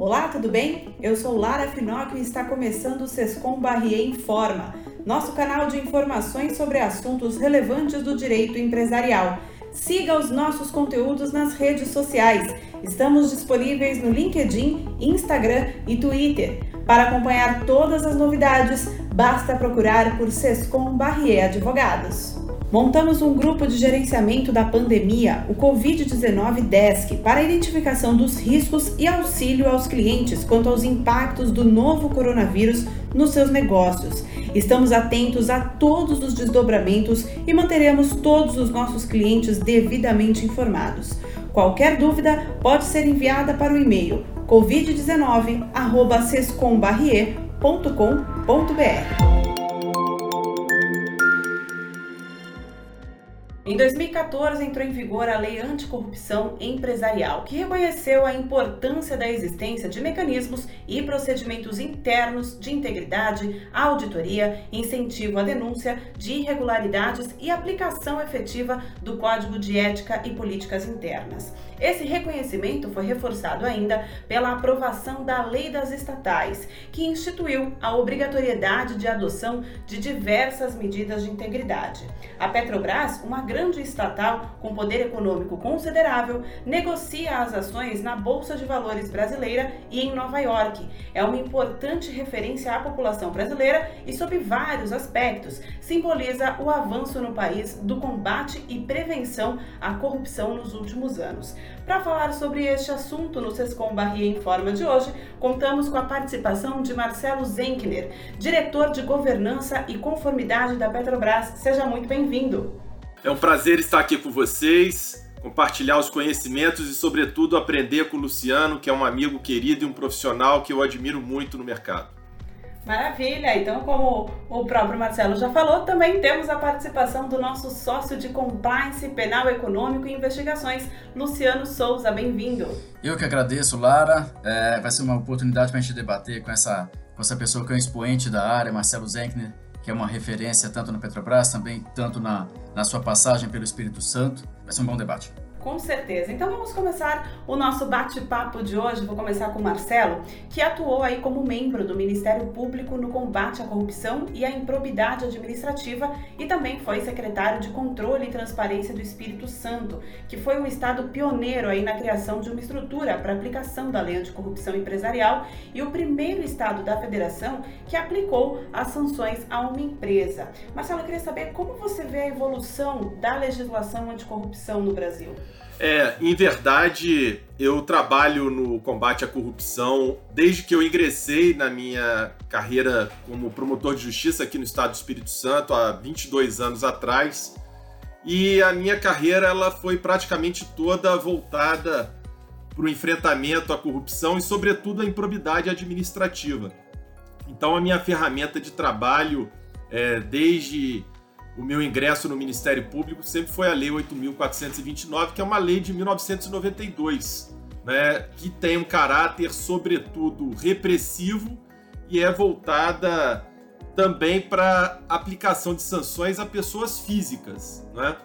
Olá, tudo bem? Eu sou Lara Finocchio e está começando o Sescom Barrier Informa, nosso canal de informações sobre assuntos relevantes do direito empresarial. Siga os nossos conteúdos nas redes sociais. Estamos disponíveis no LinkedIn, Instagram e Twitter. Para acompanhar todas as novidades, basta procurar por Sescom Barrier Advogados. Montamos um grupo de gerenciamento da pandemia, o Covid-19 Desk, para identificação dos riscos e auxílio aos clientes quanto aos impactos do novo coronavírus nos seus negócios. Estamos atentos a todos os desdobramentos e manteremos todos os nossos clientes devidamente informados. Qualquer dúvida pode ser enviada para o e-mail covid19@sescombarrier.com.br. Em 2014 entrou em vigor a Lei Anticorrupção Empresarial, que reconheceu a importância da existência de mecanismos e procedimentos internos de integridade, auditoria, incentivo à denúncia de irregularidades e aplicação efetiva do Código de Ética e Políticas Internas. Esse reconhecimento foi reforçado ainda pela aprovação da Lei das Estatais, que instituiu a obrigatoriedade de adoção de diversas medidas de integridade. A Petrobras, uma grande estatal com poder econômico considerável, negocia as ações na Bolsa de Valores brasileira e em Nova York. É uma importante referência à população brasileira e, sob vários aspectos, simboliza o avanço no país do combate e prevenção à corrupção nos últimos anos. Para falar sobre este assunto no Sescom Bahia em Forma de hoje, contamos com a participação de Marcelo Zenkner, diretor de Governança e Conformidade da Petrobras. Seja muito bem-vindo. É um prazer estar aqui com vocês, compartilhar os conhecimentos e, sobretudo, aprender com o Luciano, que é um amigo querido e um profissional que eu admiro muito no mercado. Maravilha! Então, como o próprio Marcelo já falou, também temos a participação do nosso sócio de compliance penal econômico e investigações, Luciano Souza. Bem-vindo! Eu que agradeço, Lara. É, vai ser uma oportunidade para a gente debater com essa, com essa pessoa que é um expoente da área, Marcelo Zenkner, que é uma referência tanto na Petrobras, também tanto na, na sua passagem pelo Espírito Santo. Vai ser um bom debate. Com certeza. Então vamos começar o nosso bate-papo de hoje. Vou começar com o Marcelo, que atuou aí como membro do Ministério Público no combate à corrupção e à improbidade administrativa e também foi secretário de Controle e Transparência do Espírito Santo, que foi um estado pioneiro aí na criação de uma estrutura para aplicação da Lei Anticorrupção Empresarial e o primeiro estado da federação que aplicou as sanções a uma empresa. Marcelo, eu queria saber como você vê a evolução da legislação anticorrupção no Brasil. É, em verdade, eu trabalho no combate à corrupção desde que eu ingressei na minha carreira como promotor de justiça aqui no estado do Espírito Santo, há 22 anos atrás. E a minha carreira ela foi praticamente toda voltada para o enfrentamento à corrupção e, sobretudo, à improbidade administrativa. Então, a minha ferramenta de trabalho, é, desde o meu ingresso no Ministério Público sempre foi a Lei 8.429, que é uma lei de 1992, né, que tem um caráter, sobretudo, repressivo e é voltada também para aplicação de sanções a pessoas físicas. Né?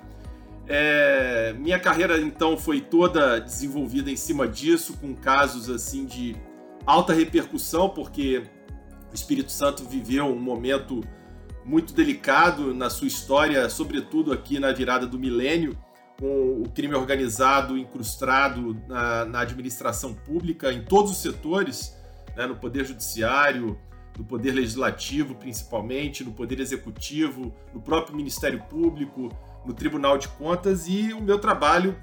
É, minha carreira, então, foi toda desenvolvida em cima disso, com casos assim de alta repercussão, porque o Espírito Santo viveu um momento muito delicado na sua história, sobretudo aqui na virada do milênio, com o crime organizado incrustado na, na administração pública, em todos os setores, né, no Poder Judiciário, no Poder Legislativo, principalmente, no Poder Executivo, no próprio Ministério Público, no Tribunal de Contas, e o meu trabalho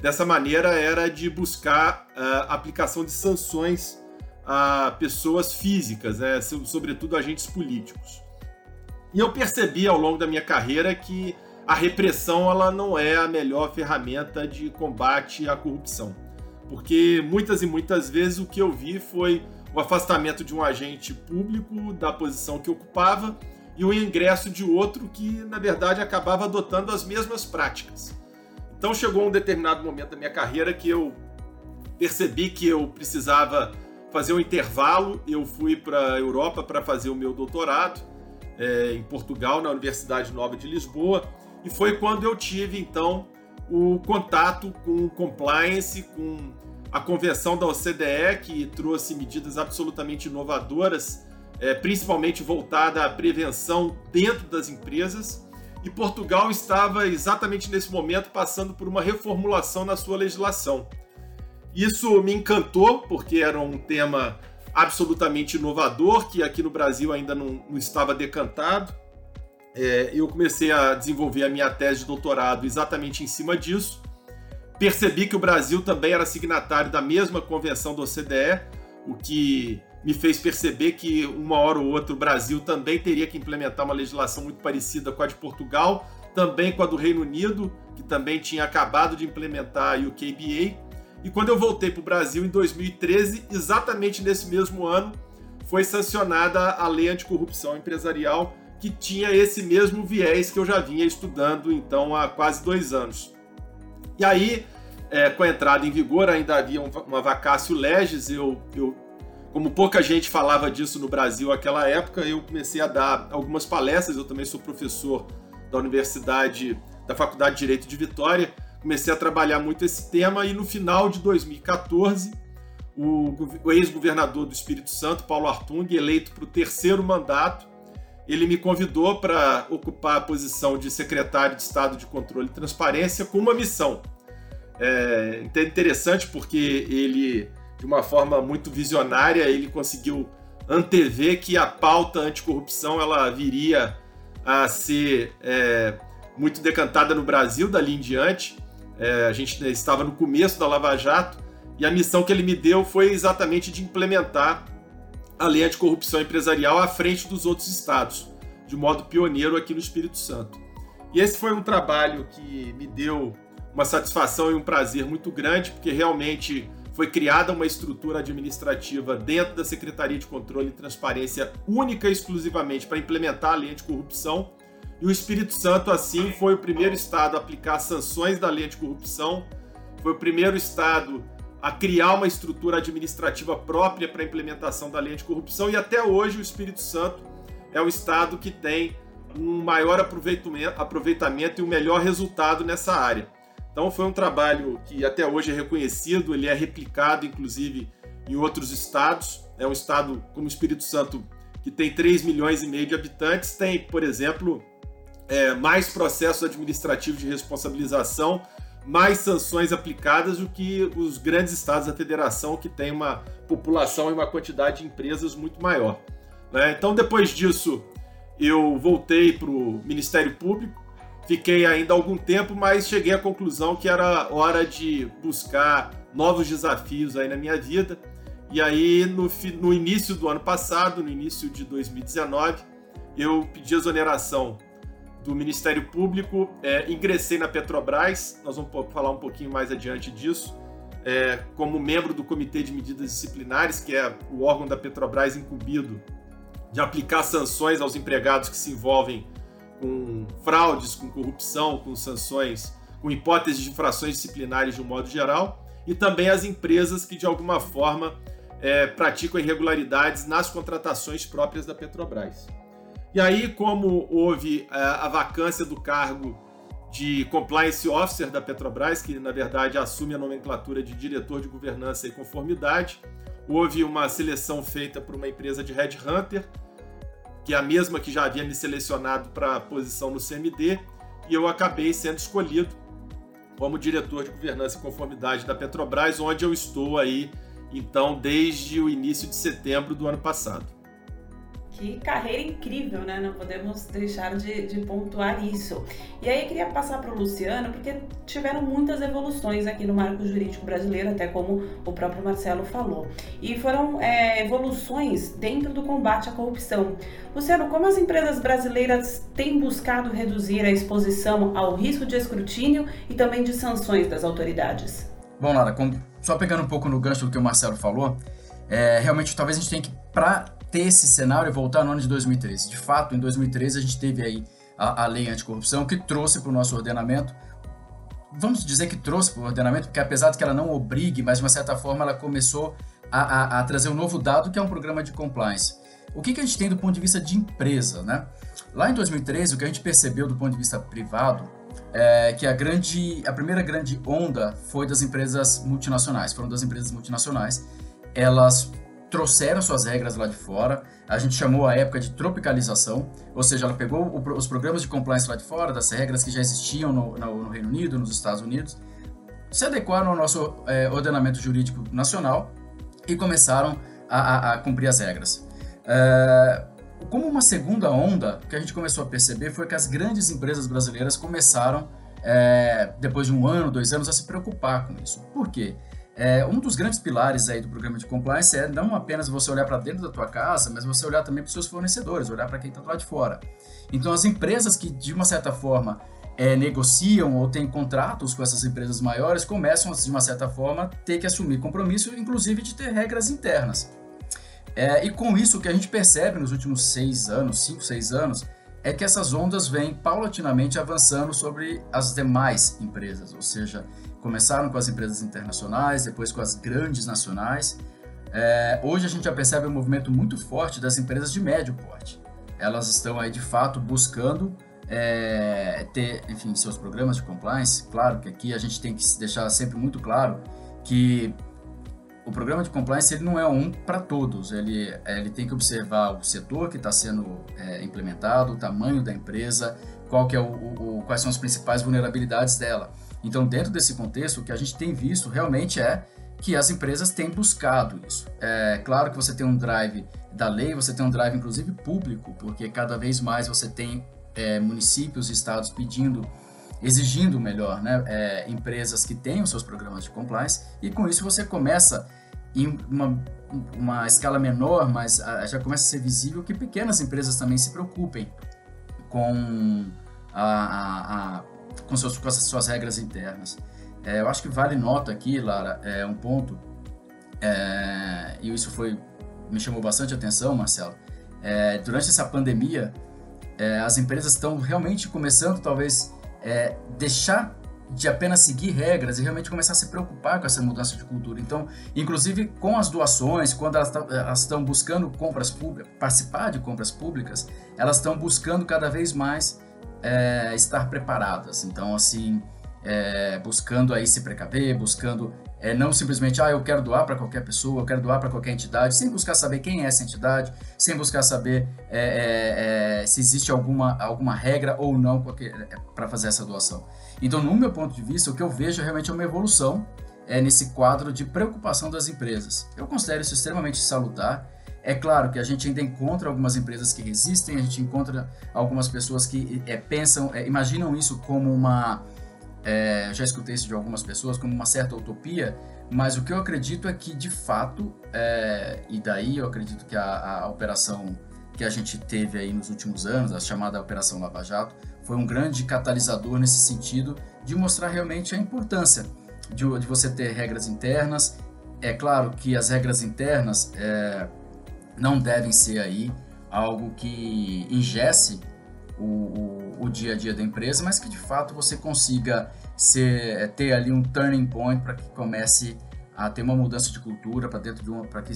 dessa maneira era de buscar a uh, aplicação de sanções a pessoas físicas, né, sobretudo agentes políticos. E eu percebi ao longo da minha carreira que a repressão ela não é a melhor ferramenta de combate à corrupção. Porque muitas e muitas vezes o que eu vi foi o afastamento de um agente público da posição que ocupava e o ingresso de outro que, na verdade, acabava adotando as mesmas práticas. Então chegou um determinado momento da minha carreira que eu percebi que eu precisava fazer um intervalo. Eu fui para a Europa para fazer o meu doutorado é, em Portugal, na Universidade Nova de Lisboa, e foi quando eu tive então o contato com compliance, com a convenção da OCDE, que trouxe medidas absolutamente inovadoras, é, principalmente voltada à prevenção dentro das empresas. E Portugal estava exatamente nesse momento passando por uma reformulação na sua legislação. Isso me encantou, porque era um tema absolutamente inovador, que aqui no Brasil ainda não, não estava decantado. É, eu comecei a desenvolver a minha tese de doutorado exatamente em cima disso. Percebi que o Brasil também era signatário da mesma convenção da OCDE, o que me fez perceber que uma hora ou outra o Brasil também teria que implementar uma legislação muito parecida com a de Portugal, também com a do Reino Unido, que também tinha acabado de implementar a UKBA. E quando eu voltei para o Brasil em 2013, exatamente nesse mesmo ano, foi sancionada a Lei Anticorrupção Empresarial, que tinha esse mesmo viés que eu já vinha estudando então há quase dois anos. E aí, é, com a entrada em vigor, ainda havia um, uma vacácio legis, eu, eu, como pouca gente falava disso no Brasil naquela época, eu comecei a dar algumas palestras, eu também sou professor da Universidade, da Faculdade de Direito de Vitória, comecei a trabalhar muito esse tema e no final de 2014 o, ex-governador do Espírito Santo, Paulo Artung, eleito para o terceiro mandato, ele me convidou para ocupar a posição de secretário de Estado de Controle e Transparência com uma missão. É interessante porque ele, de uma forma muito visionária, ele conseguiu antever que a pauta anticorrupção ela viria a ser é, muito decantada no Brasil dali em diante. É, a gente estava no começo da Lava Jato e a missão que ele me deu foi exatamente de implementar a lei anticorrupção empresarial à frente dos outros estados, de modo pioneiro aqui no Espírito Santo. E esse foi um trabalho que me deu uma satisfação e um prazer muito grande, porque realmente foi criada uma estrutura administrativa dentro da Secretaria de Controle e Transparência única e exclusivamente para implementar a lei anticorrupção e o Espírito Santo, assim, foi o primeiro estado a aplicar sanções da lei anticorrupção, foi o primeiro estado a criar uma estrutura administrativa própria para a implementação da lei anticorrupção e até hoje o Espírito Santo é o estado que tem um maior aproveitamento e um melhor resultado nessa área. Então foi um trabalho que até hoje é reconhecido, ele é replicado inclusive em outros estados. É um estado como o Espírito Santo que tem 3 milhões e meio de habitantes, tem, por exemplo, é, mais processos administrativos de responsabilização, mais sanções aplicadas do que os grandes estados da federação, que tem uma população e uma quantidade de empresas muito maior. Né? Então, depois disso, eu voltei para o Ministério Público, fiquei ainda algum tempo, mas cheguei à conclusão que era hora de buscar novos desafios aí na minha vida. E aí, no, no início do ano passado, no início de 2019, eu pedi exoneração do Ministério Público, é, ingressei na Petrobras, nós vamos falar um pouquinho mais adiante disso, é, como membro do Comitê de Medidas Disciplinares, que é o órgão da Petrobras incumbido de aplicar sanções aos empregados que se envolvem com fraudes, com corrupção, com sanções, com hipóteses de infrações disciplinares de um modo geral, e também as empresas que de alguma forma é, praticam irregularidades nas contratações próprias da Petrobras. E aí, como houve a, é, a vacância do cargo de Compliance Officer da Petrobras, que na verdade assume a nomenclatura de diretor de governança e conformidade, houve uma seleção feita por uma empresa de headhunter, que é a mesma que já havia me selecionado para a posição no CMD, e eu acabei sendo escolhido como diretor de governança e conformidade da Petrobras, onde eu estou aí então desde o início de setembro do ano passado. Que carreira incrível, né? Não podemos deixar de, de pontuar isso. E aí queria passar para o Luciano, porque tiveram muitas evoluções aqui no marco jurídico brasileiro, até como o próprio Marcelo falou. E foram é, evoluções dentro do combate à corrupção. Luciano, como as empresas brasileiras têm buscado reduzir a exposição ao risco de escrutínio e também de sanções das autoridades? Bom, Lara, só pegando um pouco no gancho do que o Marcelo falou, é, realmente talvez a gente tenha que, para ter esse cenário e voltar no ano de 2013. De fato, em 2013 a gente teve aí a, a lei anticorrupção que trouxe para o nosso ordenamento vamos dizer que trouxe para o ordenamento, porque apesar de que ela não obrigue, mas de uma certa forma ela começou a, a, a, trazer um novo dado que é um programa de compliance. O que, que a gente tem do ponto de vista de empresa, né? Lá em 2013, o que a gente percebeu do ponto de vista privado é que a grande, a primeira grande onda foi das empresas multinacionais, foram das empresas multinacionais. Elas trouxeram suas regras lá de fora. A gente chamou a época de tropicalização, ou seja, ela pegou o, os programas de compliance lá de fora, das regras que já existiam no, no, no Reino Unido, nos Estados Unidos, se adequaram ao nosso é, ordenamento jurídico nacional e começaram a, a, a cumprir as regras. É, como uma segunda onda, o que a gente começou a perceber foi que as grandes empresas brasileiras começaram, é, depois de um ano, dois anos, a se preocupar com isso. Por quê? É, um dos grandes pilares aí do programa de compliance é não apenas você olhar para dentro da tua casa, mas você olhar também para os seus fornecedores, olhar para quem está lá de fora. Então, as empresas que, de uma certa forma, é, negociam ou têm contratos com essas empresas maiores começam, de uma certa forma, ter que assumir compromisso, inclusive de ter regras internas. É, e com isso, o que a gente percebe nos últimos seis anos, cinco, seis anos, é que essas ondas vêm paulatinamente avançando sobre as demais empresas, ou seja, começaram com as empresas internacionais, depois com as grandes nacionais. É, hoje a gente já percebe um movimento muito forte das empresas de médio porte. Elas estão aí de fato buscando é, ter, enfim, seus programas de compliance. Claro que aqui a gente tem que deixar sempre muito claro que o programa de compliance ele não é um para todos. Ele, ele tem que observar o setor que está sendo é, implementado, o tamanho da empresa, qual que é o, o, quais são as principais vulnerabilidades dela. Então, dentro desse contexto, o que a gente tem visto realmente é que as empresas têm buscado isso. É claro que você tem um drive da lei, você tem um drive inclusive público, porque cada vez mais você tem é, municípios e estados pedindo, exigindo melhor, né, é, empresas que tenham seus programas de compliance, e com isso você começa em uma, uma escala menor, mas já começa a ser visível que pequenas empresas também se preocupem com a, a, a com, seus, com as suas regras internas. É, eu acho que vale nota aqui, Lara, é um ponto, é, e isso foi me chamou bastante atenção, Marcelo. É, durante essa pandemia, é, as empresas estão realmente começando, talvez, é, deixar de apenas seguir regras e realmente começar a se preocupar com essa mudança de cultura. Então, inclusive com as doações, quando elas estão buscando compras públicas, participar de compras públicas, elas estão buscando cada vez mais é, estar preparadas. Então, assim, é, buscando aí se precaver, buscando é, não simplesmente, ah, eu quero doar para qualquer pessoa, eu quero doar para qualquer entidade, sem buscar saber quem é essa entidade, sem buscar saber é, é, é se existe alguma, alguma regra ou não para fazer essa doação. Então, no meu ponto de vista, o que eu vejo realmente é uma evolução é, nesse quadro de preocupação das empresas. Eu considero isso extremamente salutar é claro que a gente ainda encontra algumas empresas que resistem, a gente encontra algumas pessoas que é, pensam, é, imaginam isso como uma. É, já escutei isso de algumas pessoas, como uma certa utopia, mas o que eu acredito é que, de fato, é, e daí eu acredito que a, a, operação que a gente teve aí nos últimos anos, a chamada Operação Lava Jato, foi um grande catalisador nesse sentido de mostrar realmente a importância de, de você ter regras internas. É claro que as regras internas é, não devem ser aí algo que ingesse o, o, o, dia a dia da empresa, mas que de fato você consiga ser, é, ter ali um turning point para que comece a ter uma mudança de cultura para dentro de uma, para que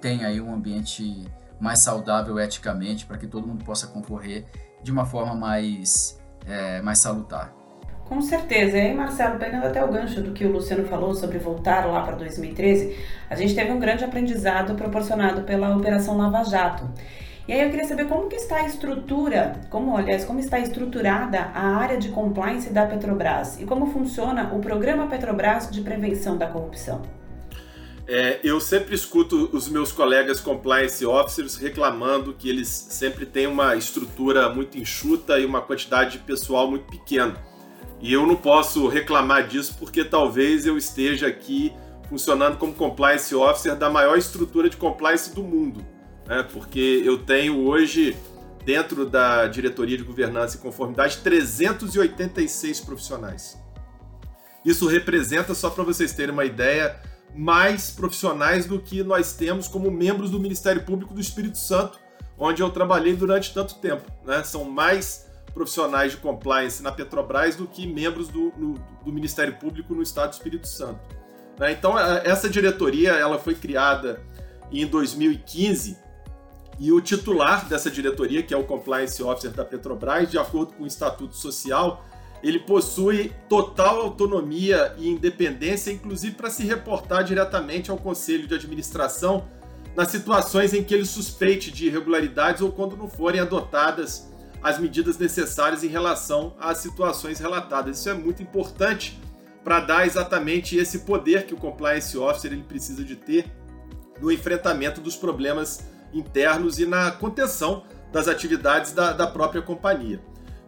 tenha aí um ambiente mais saudável eticamente, para que todo mundo possa concorrer de uma forma mais, é, mais salutar. Com certeza. E aí, Marcelo, pegando até o gancho do que o Luciano falou sobre voltar lá para 2013, a gente teve um grande aprendizado proporcionado pela Operação Lava Jato. E aí eu queria saber como que está a estrutura, como, aliás, como está estruturada a área de compliance da Petrobras e como funciona o programa Petrobras de prevenção da corrupção. É, eu sempre escuto os meus colegas compliance officers reclamando que eles sempre têm uma estrutura muito enxuta e uma quantidade de pessoal muito pequena. E eu não posso reclamar disso porque talvez eu esteja aqui funcionando como compliance officer da maior estrutura de compliance do mundo. Né? Porque eu tenho hoje, dentro da diretoria de governança e conformidade, 386 profissionais. Isso representa, só para vocês terem uma ideia, mais profissionais do que nós temos como membros do Ministério Público do Espírito Santo, onde eu trabalhei durante tanto tempo. Né? São mais profissionais de compliance na Petrobras do que membros do, no, do Ministério Público no Estado do Espírito Santo. Né? Então, essa diretoria ela foi criada em 2015 e o titular dessa diretoria, que é o Compliance Officer da Petrobras, de acordo com o Estatuto Social, ele possui total autonomia e independência, inclusive para se reportar diretamente ao conselho de administração nas situações em que ele suspeite de irregularidades ou quando não forem adotadas as medidas necessárias em relação às situações relatadas. Isso é muito importante para dar exatamente esse poder que o compliance officer ele precisa de ter no enfrentamento dos problemas internos e na contenção das atividades da, da própria companhia.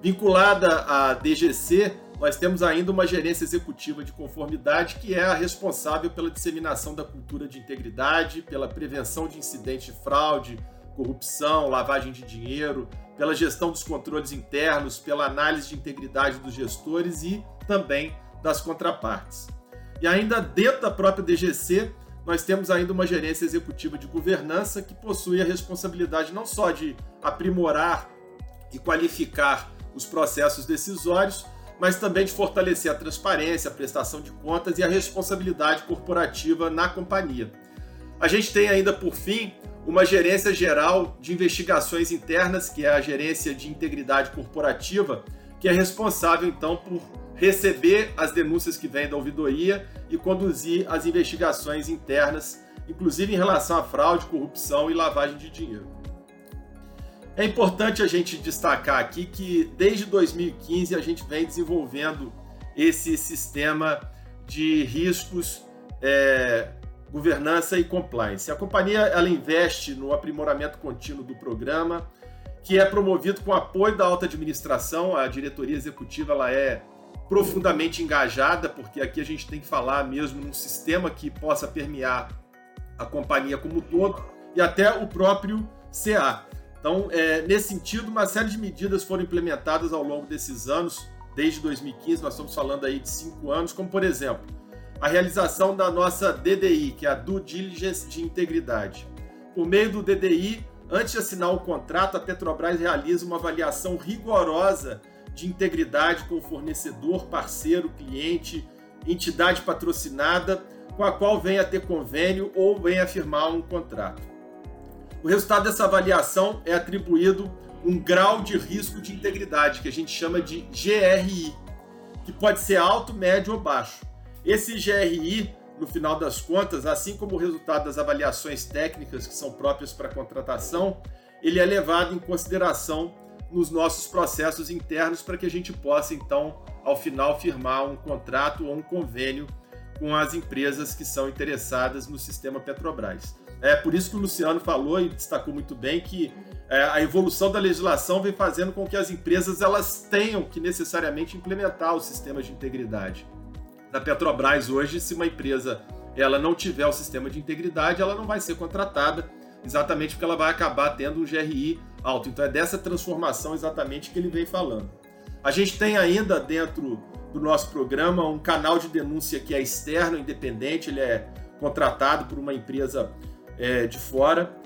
Vinculada à DGC, nós temos ainda uma gerência executiva de conformidade que é a responsável pela disseminação da cultura de integridade, pela prevenção de incidentes de fraude, corrupção, lavagem de dinheiro, pela gestão dos controles internos, pela análise de integridade dos gestores e também das contrapartes. E ainda dentro da própria DGC, nós temos ainda uma gerência executiva de governança que possui a responsabilidade não só de aprimorar e qualificar os processos decisórios, mas também de fortalecer a transparência, a prestação de contas e a responsabilidade corporativa na companhia. A gente tem ainda, por fim, uma gerência geral de investigações internas, que é a gerência de integridade corporativa, que é responsável então por receber as denúncias que vêm da ouvidoria e conduzir as investigações internas, inclusive em relação à fraude, corrupção e lavagem de dinheiro. É importante a gente destacar aqui que desde 2015 a gente vem desenvolvendo esse sistema de riscos, é, governança e compliance. A companhia ela investe no aprimoramento contínuo do programa, que é promovido com apoio da alta administração. A diretoria executiva ela é profundamente engajada, porque aqui a gente tem que falar mesmo num sistema que possa permear a companhia como um todo e até o próprio CA. Então, é, nesse sentido, uma série de medidas foram implementadas ao longo desses anos, desde 2015, nós estamos falando aí de cinco anos, como por exemplo, a realização da nossa DDI, que é a Due Diligence de Integridade. Por meio do DDI, antes de assinar o contrato, a Petrobras realiza uma avaliação rigorosa de integridade com o fornecedor, parceiro, cliente, entidade patrocinada, com a qual venha a ter convênio ou venha firmar um contrato. O resultado dessa avaliação é atribuído um grau de risco de integridade, que a gente chama de GRI, que pode ser alto, médio ou baixo. Esse GRI, no final das contas, assim como o resultado das avaliações técnicas que são próprias para a contratação, ele é levado em consideração nos nossos processos internos para que a gente possa, então, ao final, firmar um contrato ou um convênio com as empresas que são interessadas no sistema Petrobras. É por isso que o Luciano falou e destacou muito bem que é, a evolução da legislação vem fazendo com que as empresas elas tenham que necessariamente implementar os sistemas de integridade. Na Petrobras hoje, se uma empresa ela não tiver o sistema de integridade, ela não vai ser contratada, exatamente porque ela vai acabar tendo um GRI alto. Então é dessa transformação exatamente que ele vem falando. A gente tem ainda dentro do nosso programa um canal de denúncia que é externo, independente, ele é contratado por uma empresa é, de fora,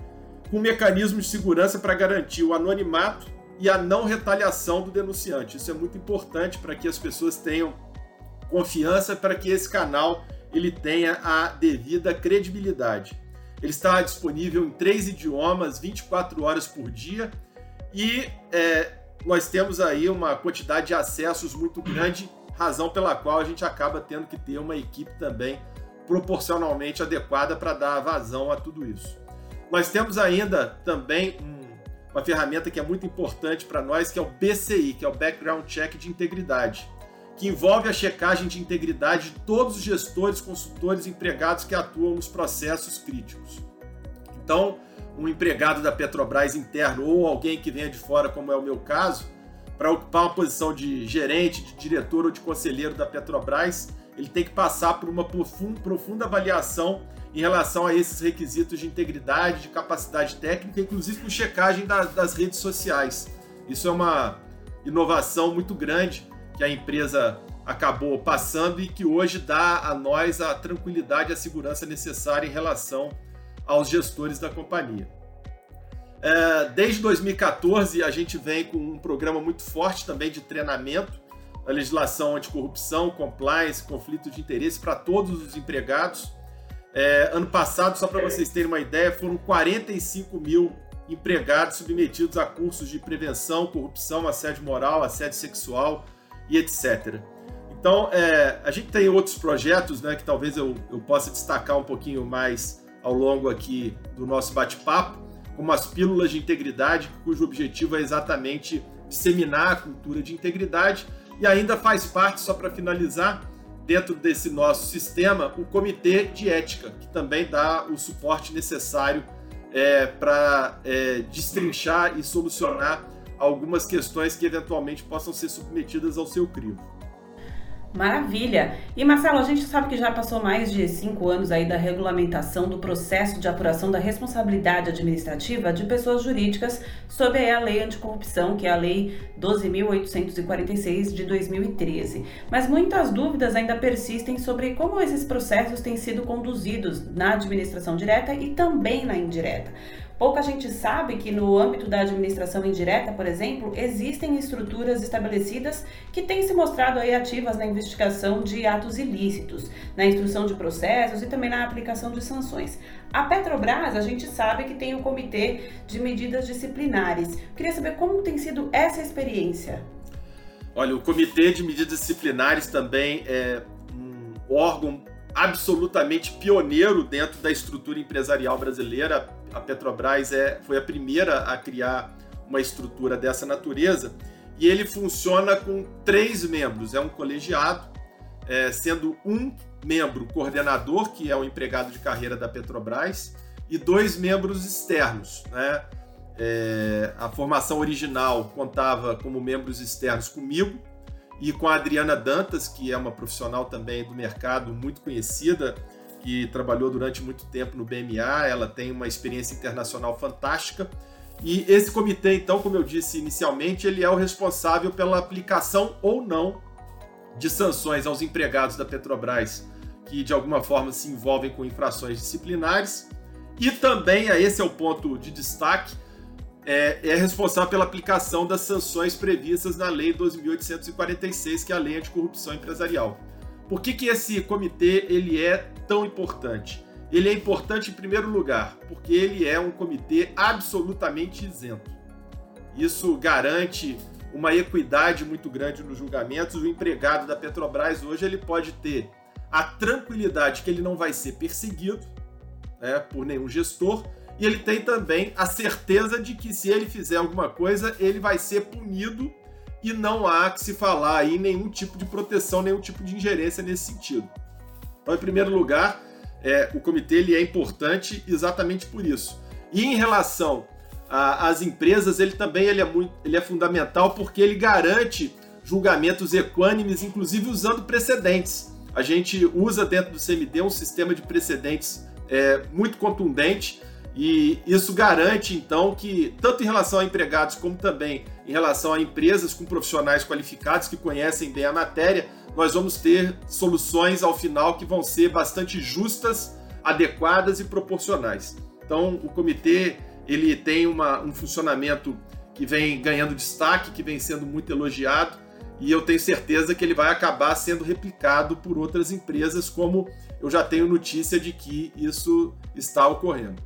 com mecanismos de segurança para garantir o anonimato e a não retaliação do denunciante. Isso é muito importante para que as pessoas tenham confiança, para que esse canal ele tenha a devida credibilidade. Ele está disponível em três idiomas, 24 horas por dia, e é, nós temos aí uma quantidade de acessos muito grande, razão pela qual a gente acaba tendo que ter uma equipe também proporcionalmente adequada para dar vazão a tudo isso. Nós temos ainda também um, uma ferramenta que é muito importante para nós, que é o BCI, que é o Background Check de Integridade, que envolve a checagem de integridade de todos os gestores, consultores e empregados que atuam nos processos críticos. Então, um empregado da Petrobras interno ou alguém que venha de fora, como é o meu caso, para ocupar uma posição de gerente, de diretor ou de conselheiro da Petrobras, ele tem que passar por uma profunda avaliação em relação a esses requisitos de integridade, de capacidade técnica, inclusive com checagem das redes sociais. Isso é uma inovação muito grande que a empresa acabou passando e que hoje dá a nós a tranquilidade e a segurança necessária em relação aos gestores da companhia. É, desde 2014 a gente vem com um programa muito forte também de treinamento a legislação anticorrupção, compliance, conflito de interesse para todos os empregados. É, ano passado, só para vocês terem uma ideia, foram 45 mil empregados submetidos a cursos de prevenção, corrupção, assédio moral, assédio sexual e etc. Então, é, a gente tem outros projetos né, que talvez eu, eu possa destacar um pouquinho mais ao longo aqui do nosso bate-papo, como as pílulas de integridade, cujo objetivo é exatamente disseminar a cultura de integridade e ainda faz parte, só para finalizar, dentro desse nosso sistema, o Comitê de Ética, que também dá o suporte necessário é, para é, destrinchar e solucionar algumas questões que eventualmente possam ser submetidas ao seu crivo. Maravilha! E Marcelo, a gente sabe que já passou mais de cinco anos aí da regulamentação do processo de apuração da responsabilidade administrativa de pessoas jurídicas sob a Lei Anticorrupção, que é a Lei 12.846 de 2013. Mas muitas dúvidas ainda persistem sobre como esses processos têm sido conduzidos na administração direta e também na indireta. Pouca gente sabe que no âmbito da administração indireta, por exemplo, existem estruturas estabelecidas que têm se mostrado aí ativas na investigação de atos ilícitos, na instrução de processos e também na aplicação de sanções. A Petrobras, a gente sabe que tem o Comitê de Medidas Disciplinares. Queria saber como tem sido essa experiência. Olha, o Comitê de Medidas Disciplinares também é um órgão absolutamente pioneiro dentro da estrutura empresarial brasileira. A Petrobras é, foi a primeira a criar uma estrutura dessa natureza e ele funciona com três membros. É um colegiado, é, sendo um membro coordenador, que é o empregado de carreira da Petrobras, e dois membros externos. Né? É, a formação original contava como membros externos comigo, e com a Adriana Dantas, que é uma profissional também do mercado muito conhecida, que trabalhou durante muito tempo no BMA, ela tem uma experiência internacional fantástica. E esse comitê, então, como eu disse inicialmente, ele é o responsável pela aplicação ou não de sanções aos empregados da Petrobras que de alguma forma se envolvem com infrações disciplinares. E também, esse é o ponto de destaque, é, é, responsável pela aplicação das sanções previstas na Lei 12.846, que é a Lei Anticorrupção Empresarial. Por que, que esse comitê ele é tão importante? Ele é importante em primeiro lugar, porque ele é um comitê absolutamente isento. Isso garante uma equidade muito grande nos julgamentos. O empregado da Petrobras hoje ele pode ter a tranquilidade que ele não vai ser perseguido né, por nenhum gestor e ele tem também a certeza de que se ele fizer alguma coisa, ele vai ser punido e não há que se falar aí nenhum tipo de proteção, nenhum tipo de ingerência nesse sentido. Então, em primeiro lugar, é, o comitê ele é importante exatamente por isso. E em relação às empresas, ele também ele é, muito, ele é fundamental porque ele garante julgamentos equânimes, inclusive usando precedentes. A gente usa dentro do CMD um sistema de precedentes é, muito contundente e isso garante, então, que, tanto em relação a empregados como também em relação a empresas com profissionais qualificados que conhecem bem a matéria, nós vamos ter soluções ao final que vão ser bastante justas, adequadas e proporcionais. Então, o comitê ele tem uma, um funcionamento que vem ganhando destaque, que vem sendo muito elogiado, e eu tenho certeza que ele vai acabar sendo replicado por outras empresas, como eu já tenho notícia de que isso está ocorrendo.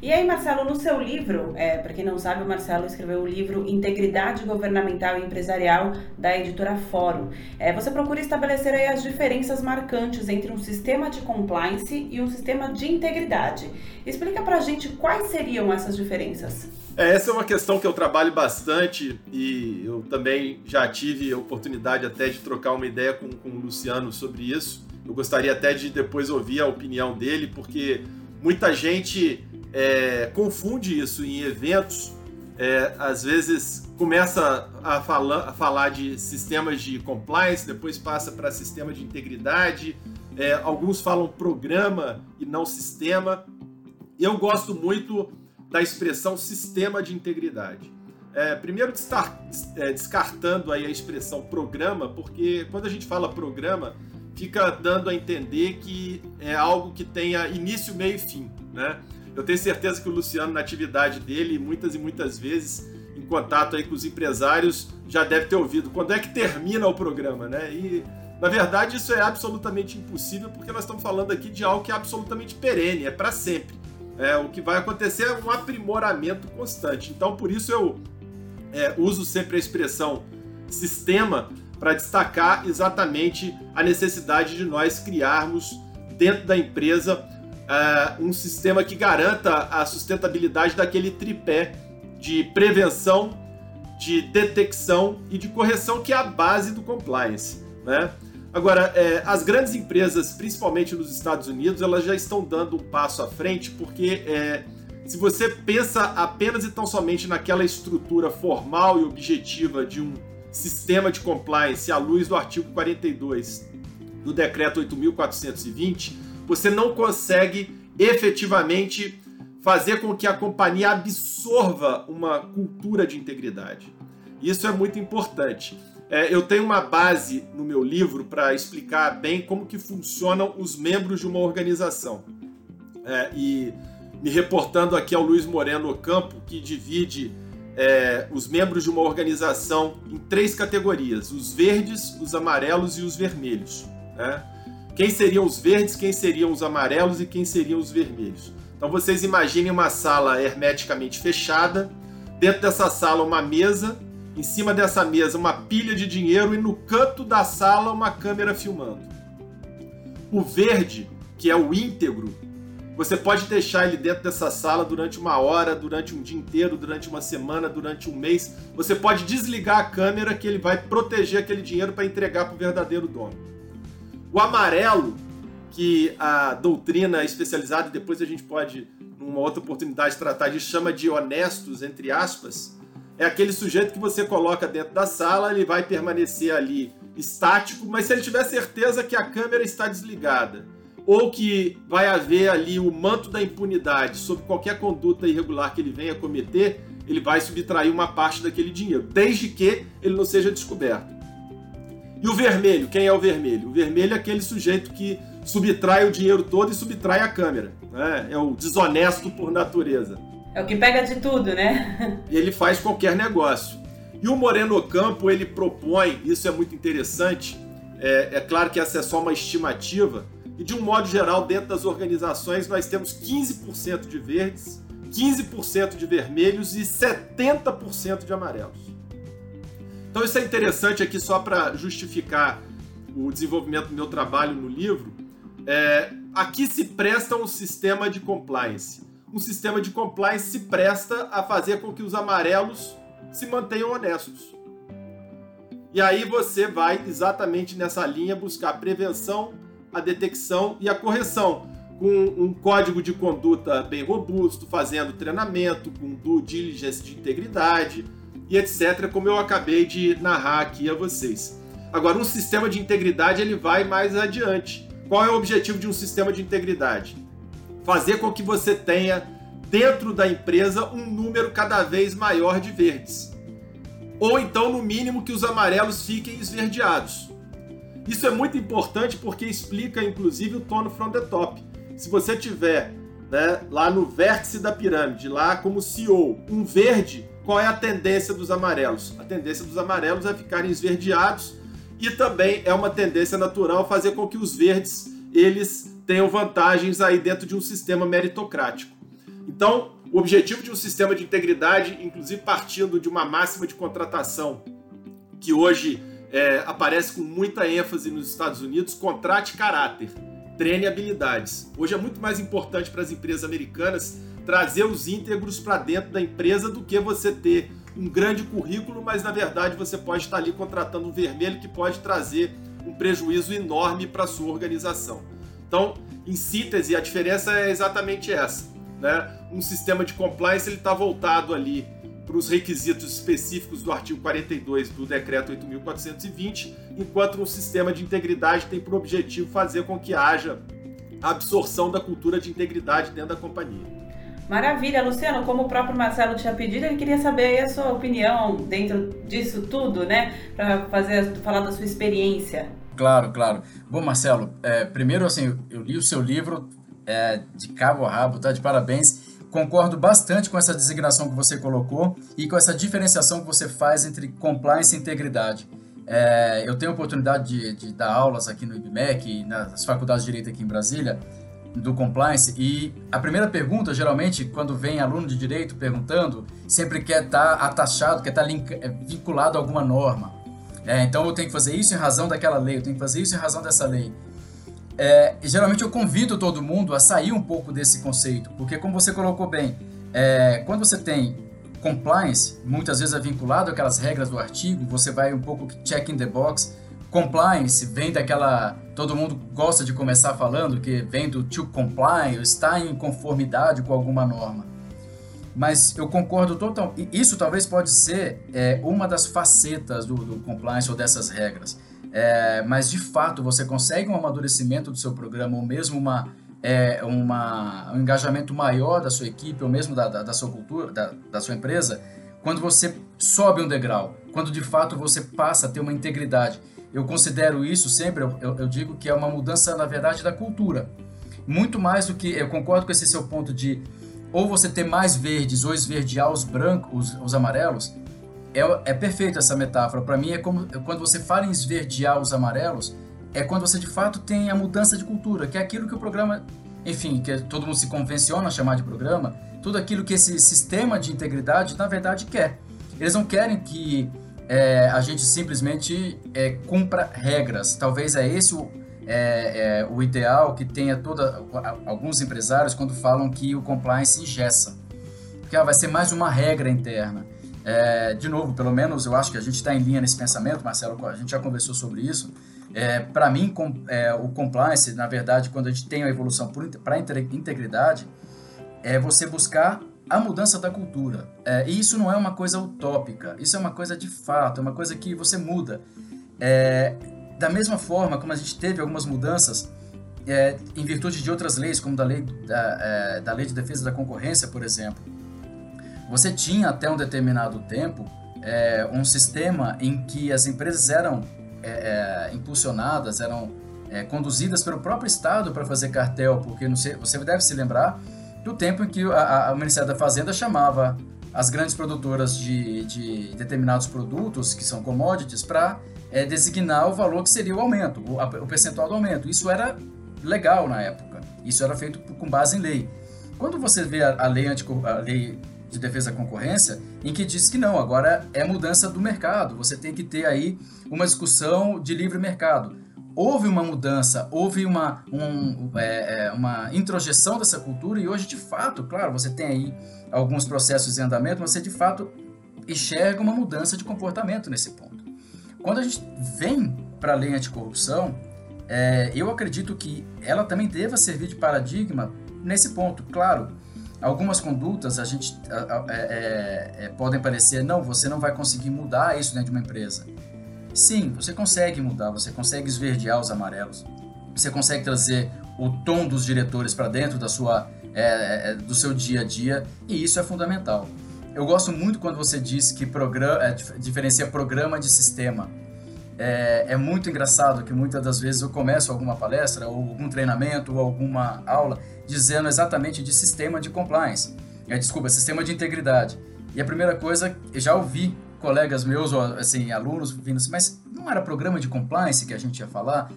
E aí, Marcelo, no seu livro, é, para quem não sabe, o Marcelo escreveu o livro Integridade Governamental e Empresarial da editora Fórum. É, você procura estabelecer aí as diferenças marcantes entre um sistema de compliance e um sistema de integridade. Explica para a gente quais seriam essas diferenças. É, essa é uma questão que eu trabalho bastante e eu também já tive a oportunidade até de trocar uma ideia com, com o Luciano sobre isso. Eu gostaria até de depois ouvir a opinião dele, porque muita gente é, confunde isso em eventos, é, às vezes começa a, fala, a, falar de sistemas de compliance, depois passa para sistema de integridade, é, alguns falam programa e não sistema. Eu gosto muito da expressão sistema de integridade. É, primeiro é, descartando aí a expressão programa, porque quando a gente fala programa, fica dando a entender que é algo que tenha início, meio e fim, né? Eu tenho certeza que o Luciano, na atividade dele, muitas e muitas vezes, em contato aí com os empresários, já deve ter ouvido quando é que termina o programa, né? E na verdade isso é absolutamente impossível porque nós estamos falando aqui de algo que é absolutamente perene, é para sempre. É, o que vai acontecer é um aprimoramento constante. Então, por isso eu é, uso sempre a expressão sistema para destacar exatamente a necessidade de nós criarmos dentro da empresa uh, um sistema que garanta a sustentabilidade daquele tripé de prevenção, de detecção e de correção que é a base do compliance. Né? Agora, é, as grandes empresas, principalmente nos Estados Unidos, elas já estão dando um passo à frente, porque é, se você pensa apenas e tão somente naquela estrutura formal e objetiva de um sistema de compliance à luz do artigo 42 do decreto 8.420, você não consegue efetivamente fazer com que a companhia absorva uma cultura de integridade. Isso é muito importante. É, eu tenho uma base no meu livro para explicar bem como que funcionam os membros de uma organização. É, e me reportando aqui ao Luiz Moreno Ocampo, que divide é, os membros de uma organização em três categorias: os verdes, os amarelos e os vermelhos. Né? Quem seriam os verdes, quem seriam os amarelos e quem seriam os vermelhos? Então vocês imaginem uma sala hermeticamente fechada, dentro dessa sala uma mesa, em cima dessa mesa uma pilha de dinheiro e no canto da sala uma câmera filmando. O verde, que é o íntegro, você pode deixar ele dentro dessa sala durante uma hora, durante um dia inteiro, durante uma semana, durante um mês. Você pode desligar a câmera que ele vai proteger aquele dinheiro para entregar para o verdadeiro dono. O amarelo, que a doutrina especializada, depois a gente pode, numa outra oportunidade, tratar de chama de honestos, entre aspas, é aquele sujeito que você coloca dentro da sala, ele vai permanecer ali estático, mas se ele tiver certeza que a câmera está desligada ou que vai haver ali o manto da impunidade sobre qualquer conduta irregular que ele venha cometer, ele vai subtrair uma parte daquele dinheiro, desde que ele não seja descoberto. E o vermelho, quem é o vermelho? O vermelho é aquele sujeito que subtrai o dinheiro todo e subtrai a câmera. Né? É o desonesto por natureza. É o que pega de tudo, né? E ele faz qualquer negócio. E o Moreno Ocampo, ele propõe, isso é muito interessante, é, é claro que essa é só uma estimativa, e de um modo geral, dentro das organizações, nós temos 15% de verdes, 15% de vermelhos e 70% de amarelos. Então isso é interessante aqui só para justificar o desenvolvimento do meu trabalho no livro. É, aqui se presta um sistema de compliance. Um sistema de compliance se presta a fazer com que os amarelos se mantenham honestos. E aí você vai exatamente nessa linha buscar prevenção, a detecção e a correção, com um código de conduta bem robusto, fazendo treinamento, com due diligence de integridade e etc., como eu acabei de narrar aqui a vocês. Agora, um sistema de integridade ele vai mais adiante. Qual é o objetivo de um sistema de integridade? Fazer com que você tenha dentro da empresa um número cada vez maior de verdes. Ou então, no mínimo, que os amarelos fiquem esverdeados. Isso é muito importante porque explica, inclusive, o tono from the top. Se você tiver né, lá no vértice da pirâmide, lá como CEO, um verde, qual é a tendência dos amarelos? A tendência dos amarelos é ficarem esverdeados e também é uma tendência natural fazer com que os verdes eles tenham vantagens aí dentro de um sistema meritocrático. Então, o objetivo de um sistema de integridade, inclusive partindo de uma máxima de contratação que hoje é, aparece com muita ênfase nos Estados Unidos, contrate caráter, treine habilidades. Hoje é muito mais importante para as empresas americanas trazer os íntegros para dentro da empresa do que você ter um grande currículo, mas na verdade você pode estar ali contratando um vermelho que pode trazer um prejuízo enorme para sua organização. Então, em síntese, a diferença é exatamente essa. Né? Um sistema de compliance está voltado ali para os requisitos específicos do artigo 42 do decreto 8.420, enquanto um sistema de integridade tem por objetivo fazer com que haja absorção da cultura de integridade dentro da companhia. Maravilha, Luciano. Como o próprio Marcelo tinha pedido, ele queria saber a sua opinião dentro disso tudo, né? Para fazer falar da sua experiência. Claro, claro. Bom, Marcelo, é, primeiro assim, eu li o seu livro é, de cabo a rabo, tá? De parabéns. Concordo bastante com essa designação que você colocou e com essa diferenciação que você faz entre compliance e integridade. É, eu tenho a oportunidade de, de, dar aulas aqui no IBMEC nas faculdades de Direito aqui em Brasília do compliance e a primeira pergunta, geralmente, quando vem aluno de direito perguntando, sempre quer estar tá atachado, quer estar tá é, vinculado a alguma norma. É, então eu tenho que fazer isso em razão daquela lei, eu tenho que fazer isso em razão dessa lei. É, geralmente eu convido todo mundo a sair um pouco desse conceito, porque como você colocou bem, é, quando você tem compliance, muitas vezes é vinculado àquelas regras do artigo, você vai um pouco check in the box, Compliance vem daquela. Todo mundo gosta de começar falando que vem do to comply, está em conformidade com alguma norma. Mas eu concordo total. Isso talvez pode ser é, uma das facetas do, do, compliance ou dessas regras. É, mas de fato você consegue um amadurecimento do seu programa ou mesmo uma, é, uma, um engajamento maior da sua equipe ou mesmo da, da, da sua cultura, da, da sua empresa, quando você sobe um degrau, quando de fato você passa a ter uma integridade eu considero isso sempre, eu, eu, digo que é uma mudança, na verdade, da cultura. Muito mais do que, eu concordo com esse seu ponto de ou você ter mais verdes ou esverdear os brancos, os, os amarelos, é, é perfeita essa metáfora. Para mim, é como quando você fala em esverdear os amarelos, é quando você de fato tem a mudança de cultura, que é aquilo que o programa, enfim, que todo mundo se convenciona a chamar de programa, tudo aquilo que esse sistema de integridade, na verdade, quer. Eles não querem que é, a gente simplesmente é, cumpra regras. Talvez é esse o, é, é, o ideal que tenha toda alguns empresários quando falam que o compliance engessa, porque ah, vai ser mais uma regra interna. É, de novo, pelo menos eu acho que a gente está em linha nesse pensamento, Marcelo. A gente já conversou sobre isso. É, para mim, com, o compliance, na verdade, quando a gente tem a evolução para integridade, é você buscar a mudança da cultura. É, e isso não é uma coisa utópica, isso é uma coisa de fato, é uma coisa que você muda. É, da mesma forma como a gente teve algumas mudanças é, em virtude de outras leis, como da lei, da, é, da lei de defesa da concorrência, por exemplo, você tinha até um determinado tempo é, um sistema em que as empresas eram é, impulsionadas, eram conduzidas pelo próprio Estado para fazer cartel, porque sei, você deve se lembrar do tempo em que a, a, o Ministério da Fazenda chamava as grandes produtoras de, de determinados produtos, que são commodities, para é, designar o valor que seria o aumento, o, a, o percentual do aumento. Isso era legal na época. Isso era feito com base em lei. Quando você vê a, a lei, a lei de defesa da concorrência, em que diz que não, agora é mudança do mercado, você tem que ter aí uma discussão de livre mercado houve uma mudança, houve uma, um, é, é, uma introjeção dessa cultura e hoje, de fato, claro, você tem aí alguns processos em andamento, mas você, de fato, enxerga uma mudança de comportamento nesse ponto. Quando a gente vem para a lei anticorrupção, é, eu acredito que ela também deva servir de paradigma nesse ponto. Claro, algumas condutas a gente é, é, é, podem parecer, não, você não vai conseguir mudar isso dentro de uma empresa. Sim, você consegue mudar, você consegue esverdear os amarelos, você consegue trazer o tom dos diretores para dentro da sua, é, é, do seu dia a dia e isso é fundamental. Eu gosto muito quando você diz que programa, é, diferencia programa de sistema. É, é, muito engraçado que muitas das vezes eu começo alguma palestra ou algum treinamento ou alguma aula dizendo exatamente de sistema de compliance. É, desculpa, sistema de integridade. E a primeira coisa, eu já ouvi colegas meus, ou assim, alunos vindo assim, mas não era programa de compliance que a gente ia falar?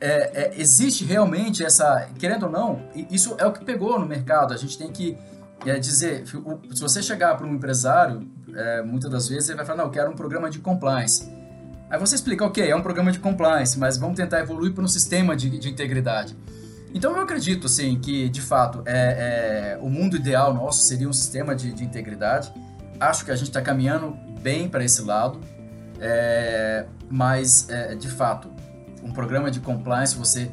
É, é, existe realmente essa, querendo ou não, isso é o que pegou no mercado. A gente tem que é, dizer, se você chegar para um empresário, é, muitas das vezes ele vai falar, não, eu quero um programa de compliance. Aí você explica, ok, é um programa de compliance, mas vamos tentar evoluir para um sistema de, de integridade. Então eu acredito, assim, que de fato é, é, o mundo ideal nosso seria um sistema de, de integridade. Acho que a gente está caminhando bem para esse lado, é, mas é, de fato, um programa de compliance você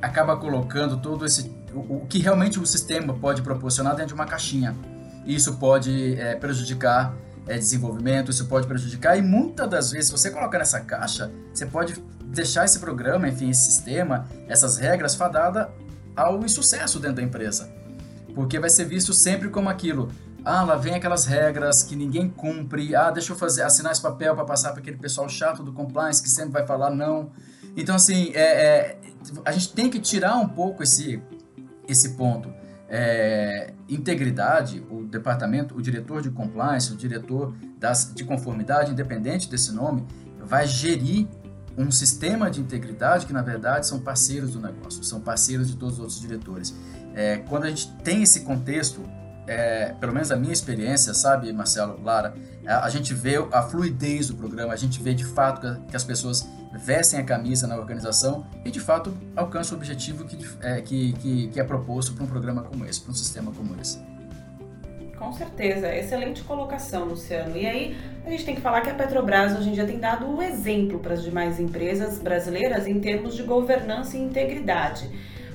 acaba colocando todo esse o, o que realmente o sistema pode proporcionar dentro de uma caixinha. Isso pode é, prejudicar é, desenvolvimento, isso pode prejudicar e muitas das vezes, você colocar nessa caixa, você pode deixar esse programa, enfim, esse sistema, essas regras fadada ao insucesso dentro da empresa. Porque vai ser visto sempre como aquilo. Ah, lá vem aquelas regras que ninguém cumpre. Ah, deixa eu fazer, assinar esse papel para passar para aquele pessoal chato do compliance que sempre vai falar não. Então, assim, é, é, a gente tem que tirar um pouco esse, esse ponto. É, integridade, o departamento, o diretor de compliance, o diretor das, de conformidade, independente desse nome, vai gerir um sistema de integridade que, na verdade, são parceiros do negócio, são parceiros de todos os outros diretores. É, quando a gente tem esse contexto, é, pelo menos a minha experiência, sabe, Marcelo, Lara, a, a, gente vê a fluidez do programa, a gente vê de fato que, as pessoas vestem a camisa na organização e de fato alcançam o objetivo que, é, que, que, que é proposto para um programa como esse, para um sistema como esse. Com certeza, excelente colocação, Luciano. E aí, a gente tem que falar que a Petrobras hoje em dia tem dado um exemplo para as demais empresas brasileiras em termos de governança e integridade.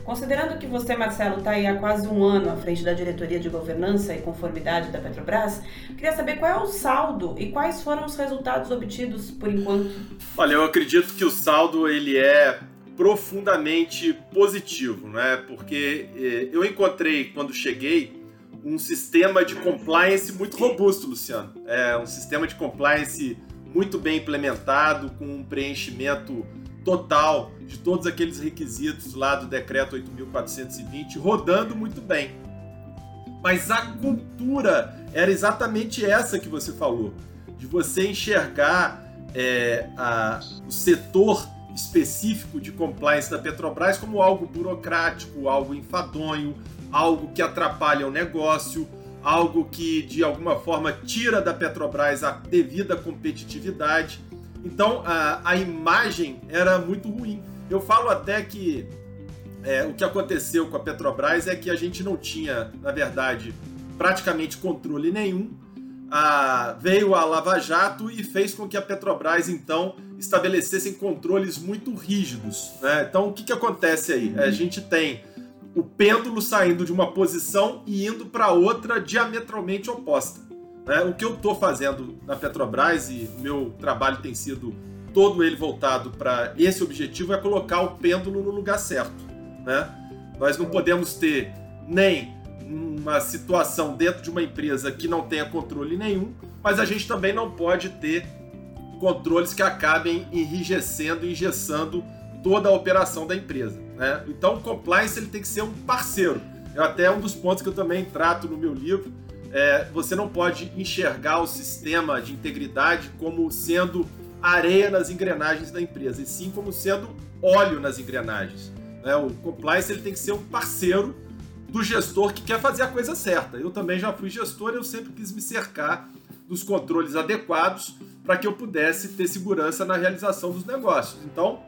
Considerando que você, Marcelo, está aí há quase um ano à frente da diretoria de governança e conformidade da Petrobras, queria saber qual é o saldo e quais foram os resultados obtidos por enquanto. Olha, eu acredito que o saldo ele é profundamente positivo, né? Porque eh, eu encontrei quando cheguei um sistema de compliance muito robusto, Luciano. É um sistema de compliance muito bem implementado, com um preenchimento total de todos aqueles requisitos lá do decreto 8.420 rodando muito bem. Mas a cultura era exatamente essa que você falou, de você enxergar é, a, o setor específico de compliance da Petrobras como algo burocrático, algo enfadonho, algo que atrapalha o negócio, algo que de alguma forma tira da Petrobras a devida competitividade. Então a, a imagem era muito ruim. Eu falo até que é, o que aconteceu com a Petrobras é que a gente não tinha, na verdade, praticamente controle nenhum. A, veio a Lava Jato e fez com que a Petrobras, então, estabelecessem controles muito rígidos. Né? Então, o que, que acontece aí? A gente tem o pêndulo saindo de uma posição e indo para outra diametralmente oposta. Né? O que eu estou fazendo na Petrobras e o meu trabalho tem sido todo ele voltado para esse objetivo é colocar o pêndulo no lugar certo. Né? Nós não podemos ter nem uma situação dentro de uma empresa que não tenha controle nenhum, mas a gente também não pode ter controles que acabem enrijecendo, engessando toda a operação da empresa. Né? Então, o compliance ele tem que ser um parceiro. É até um dos pontos que eu também trato no meu livro, é, você não pode enxergar o sistema de integridade como sendo areia nas engrenagens da empresa, e sim como sendo óleo nas engrenagens. Né? O compliance ele tem que ser um parceiro do gestor que quer fazer a coisa certa. Eu também já fui gestor e eu sempre quis me cercar dos controles adequados para que eu pudesse ter segurança na realização dos negócios. Então,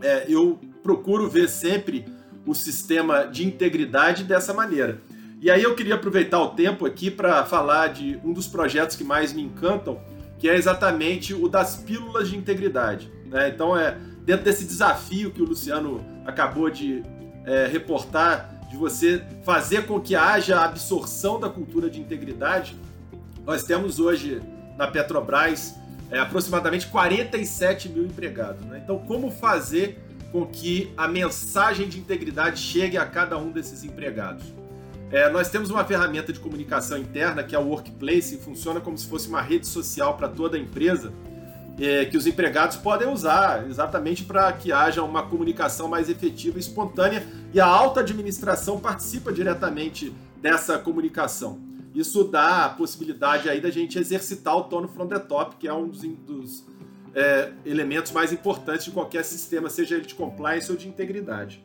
é, eu procuro ver sempre o sistema de integridade dessa maneira. E aí eu queria aproveitar o tempo aqui para falar de um dos projetos que mais me encantam, que é exatamente o das pílulas de integridade. Né? Então é dentro desse desafio que o Luciano acabou de é, reportar, de você fazer com que haja a absorção da cultura de integridade, nós temos hoje na Petrobras é, aproximadamente 47 mil empregados. Né? Então, como fazer com que a mensagem de integridade chegue a cada um desses empregados? É, nós temos uma ferramenta de comunicação interna que é o Workplace, e funciona como se fosse uma rede social para toda a empresa, é, que os empregados podem usar exatamente para que haja uma comunicação mais efetiva e espontânea, e a alta administração participa diretamente dessa comunicação. Isso dá a possibilidade aí da gente exercitar o tono from the top, que é um dos, dos é, elementos mais importantes de qualquer sistema, seja ele de compliance ou de integridade.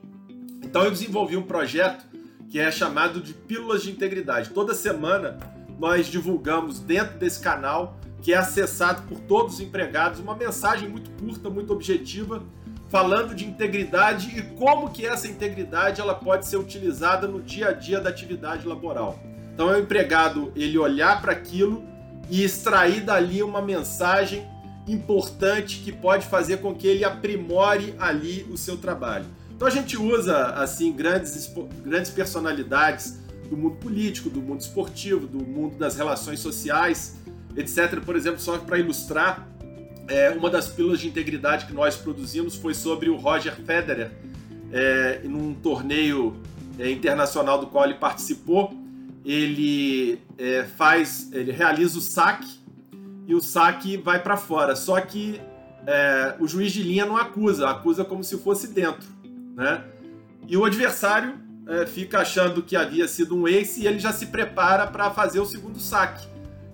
Então eu desenvolvi um projeto que é chamado de Pílulas de Integridade. Toda semana nós divulgamos dentro desse canal, que é acessado por todos os empregados, uma mensagem muito curta, muito objetiva, falando de integridade e como que essa integridade ela pode ser utilizada no dia a dia da atividade laboral. Então é o empregado ele olhar para aquilo e extrair dali uma mensagem importante que pode fazer com que ele aprimore ali o seu trabalho. Então a gente usa assim grandes, grandes personalidades do mundo político, do mundo esportivo, do mundo das relações sociais, etc. Por exemplo, só para ilustrar, é, uma das pílulas de integridade que nós produzimos foi sobre o Roger Federer, é, num torneio é, internacional do qual ele participou. Ele é, faz, ele realiza o saque e o saque vai para fora. Só que é, o juiz de linha não acusa, acusa como se fosse dentro, né? E o adversário é, fica achando que havia sido um ace e ele já se prepara para fazer o segundo saque.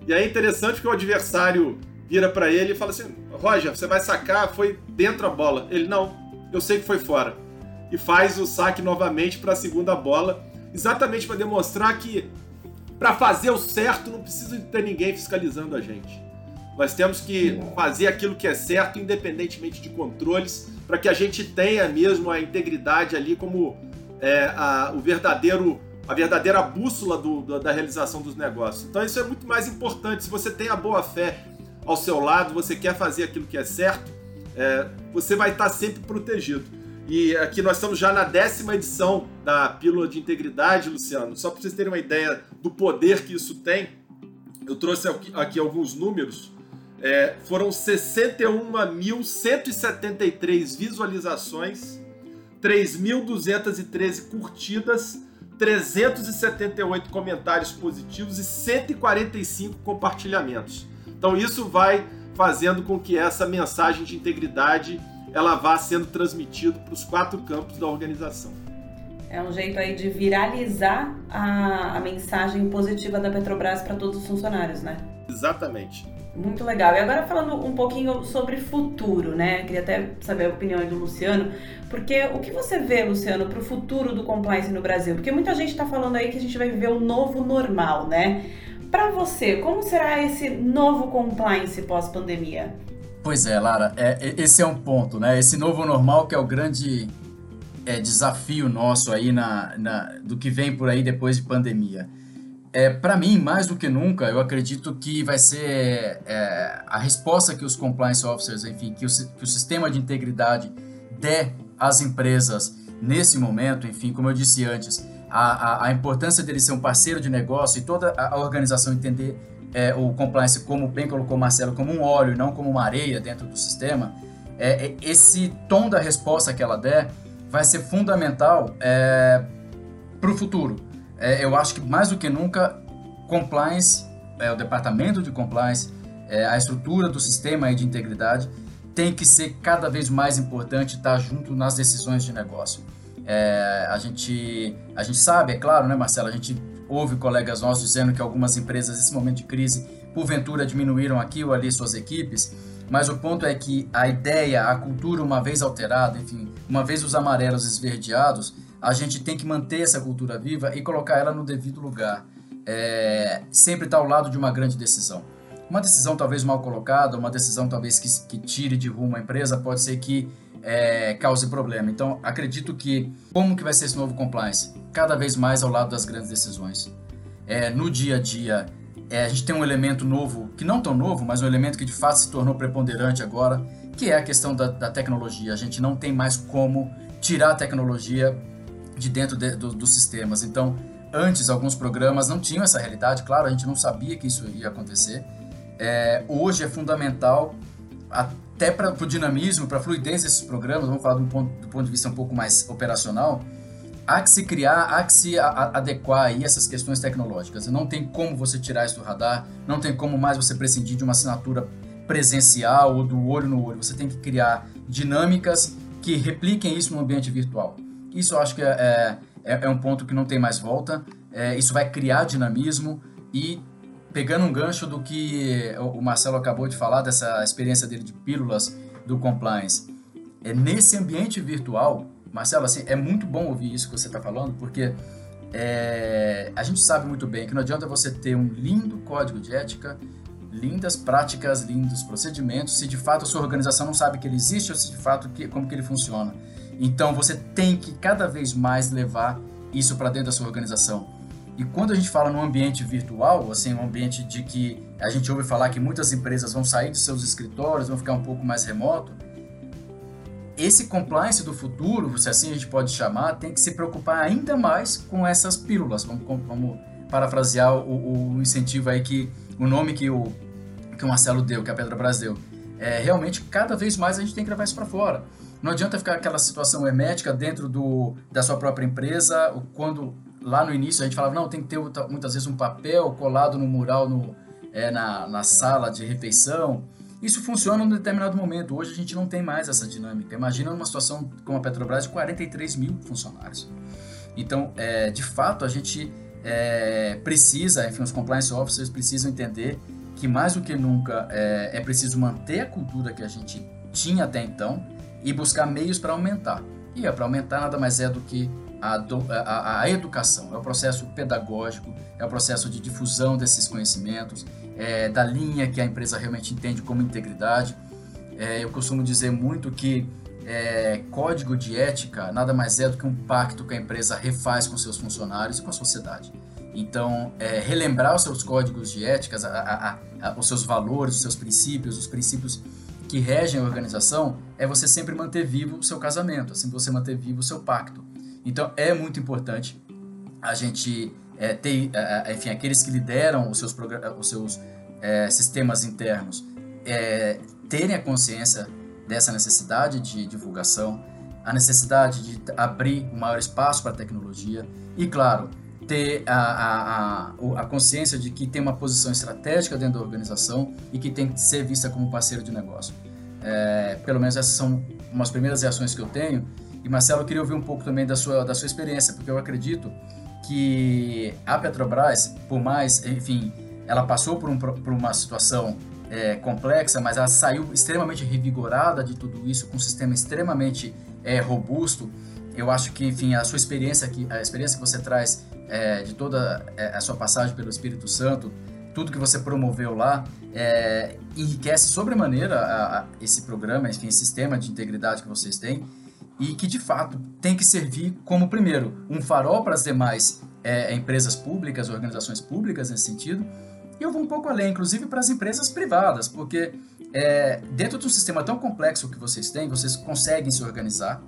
E aí é interessante que o adversário vira para ele e fala assim: Roger, você vai sacar, foi dentro a bola. Ele, não, eu sei que foi fora. E faz o saque novamente para a segunda bola, exatamente para demonstrar que para fazer o certo não precisa ter ninguém fiscalizando a gente. Nós temos que fazer aquilo que é certo, independentemente de controles, para que a gente tenha mesmo a integridade ali como é, a, o verdadeiro, a verdadeira bússola do, do, da realização dos negócios. Então isso é muito mais importante. Se você tem a boa fé ao seu lado, você quer fazer aquilo que é certo, é, você vai estar sempre protegido. E aqui nós estamos já na décima edição da Pílula de Integridade, Luciano. Só para vocês terem uma ideia do poder que isso tem, eu trouxe aqui, aqui alguns números. É, foram 61.173 visualizações, 3.213 curtidas, 378 comentários positivos e 145 compartilhamentos. Então isso vai fazendo com que essa mensagem de integridade ela vá sendo transmitida para os quatro campos da organização. É um jeito aí de viralizar a, a mensagem positiva da Petrobras para todos os funcionários, né? Exatamente. Muito legal. E agora falando um pouquinho sobre futuro, né? Queria até saber a opinião do Luciano, porque o que você vê, Luciano, para o futuro do compliance no Brasil? Porque muita gente está falando aí que a gente vai viver o um novo normal, né? Para você, como será esse novo compliance pós-pandemia? Pois é, Lara, é, esse é um ponto, né? Esse novo normal que é o grande é, desafio nosso aí na, na, do que vem por aí depois de pandemia. É, para mim, mais do que nunca, eu acredito que vai ser é, a resposta que os compliance officers, enfim, que o, que o sistema de integridade der às empresas nesse momento, enfim, como eu disse antes, a, a, a importância dele ser um parceiro de negócio e toda a, organização entender é, o compliance, como bem colocou Marcelo, como um óleo e não como uma areia dentro do sistema, é, é esse tom da resposta que ela der vai ser fundamental é, para o futuro é, eu acho que mais do que nunca, compliance, é, o departamento de compliance, é, a estrutura do sistema de integridade tem que ser cada vez mais importante estar junto nas decisões de negócio. É, a, gente, a gente sabe, é claro, né, Marcelo? A gente ouve colegas nossos dizendo que algumas empresas, nesse momento de crise, porventura diminuíram aqui ou ali suas equipes, mas o ponto é que a ideia, a cultura, uma vez alterada, enfim, uma vez os amarelos esverdeados, a gente tem que manter essa cultura viva e colocar ela no devido lugar. É, sempre estar ao lado de uma grande decisão. Uma decisão talvez mal colocada, uma decisão talvez que, que tire de rumo a empresa, pode ser que é, cause problema. Então, acredito que como que vai ser esse novo compliance? Cada vez mais ao lado das grandes decisões. É, no dia a dia, é, a gente tem um elemento novo, que não tão novo, mas um elemento que de fato se tornou preponderante agora, que é a questão da, da tecnologia. A gente não tem mais como tirar a tecnologia de dentro de, do, dos sistemas. Então, antes, alguns programas não tinham essa realidade, claro, a gente não sabia que isso ia acontecer. É, hoje é fundamental, até para o dinamismo, para a fluidez desses programas, vamos falar do ponto, do ponto de vista um pouco mais operacional, há que se criar, há que se a, a, adequar aí essas questões tecnológicas. Não tem como você tirar isso do radar, não tem como mais você prescindir de uma assinatura presencial ou do olho no olho. Você tem que criar dinâmicas que repliquem isso no ambiente virtual. Isso eu acho que é, é, é um ponto que não tem mais volta. É, isso vai criar dinamismo e pegando um gancho do que o Marcelo acabou de falar, dessa experiência dele de pílulas do compliance. É nesse ambiente virtual, Marcelo, assim, é muito bom ouvir isso que você está falando, porque é, a gente sabe muito bem que não adianta você ter um lindo código de ética, lindas práticas, lindos procedimentos, se de fato a sua organização não sabe que ele existe ou se de fato que, como que ele funciona. Então você tem que cada vez mais levar isso para dentro da sua organização. E quando a gente fala num ambiente virtual, assim, um ambiente de que a gente ouve falar que muitas empresas vão sair dos seus escritórios, vão ficar um pouco mais remoto, esse compliance do futuro, se assim a gente pode chamar, tem que se preocupar ainda mais com essas pílulas. Vamos, vamos parafrasear o, o, incentivo aí que o nome que o que o Marcelo deu, que a Petrobras deu. É, realmente, cada vez mais a gente tem que levar isso para fora. Não adianta ficar aquela situação hermética dentro do, da sua própria empresa, quando lá no início a gente falava, não, tem que ter muitas vezes um papel colado no mural no, é, na, na sala de refeição. Isso funciona em um determinado momento. Hoje a gente não tem mais essa dinâmica. Imagina uma situação como a Petrobras de 43 mil funcionários. Então, é, de fato, a gente é, precisa, enfim, os compliance officers precisam entender que mais do que nunca é, é preciso manter a cultura que a gente tinha até então e buscar meios para aumentar. E é para aumentar nada mais é do que a, a, a, educação, é o processo pedagógico, é o processo de difusão desses conhecimentos, é, da linha que a empresa realmente entende como integridade. É, eu costumo dizer muito que é, código de ética nada mais é do que um pacto que a empresa refaz com seus funcionários e com a sociedade. Então, é, relembrar os seus códigos de éticas, a, a, os seus valores, os seus princípios, os princípios que regem a organização, é você sempre manter vivo o seu casamento, assim você manter vivo o seu pacto. Então, é muito importante a gente é, ter, é, enfim, aqueles que lideram os seus, os seus é, sistemas internos terem a consciência dessa necessidade de divulgação, a necessidade de abrir um maior espaço para a tecnologia e, claro, ter a, a, a, consciência de que tem uma posição estratégica dentro da organização e que tem que ser vista como parceiro de negócio. É, pelo menos essas são umas primeiras reações que eu tenho. E Marcelo, eu queria ouvir um pouco também da sua, da sua experiência, porque eu acredito que a Petrobras, por mais, enfim, ela passou por, um, por uma situação é, complexa, mas ela saiu extremamente revigorada de tudo isso, com um sistema extremamente é, robusto. Eu acho que, enfim, a sua experiência, aqui, a experiência que você traz é, de toda é, a sua passagem pelo Espírito Santo, tudo que você promoveu lá, é, enriquece sobremaneira a, a, esse programa, enfim, esse sistema de integridade que vocês têm e que de fato tem que servir como, primeiro, um farol para as demais é, empresas públicas, organizações públicas nesse sentido, e eu vou um pouco além, inclusive para as empresas privadas, porque é, dentro de um sistema tão complexo que vocês têm, vocês conseguem se organizar.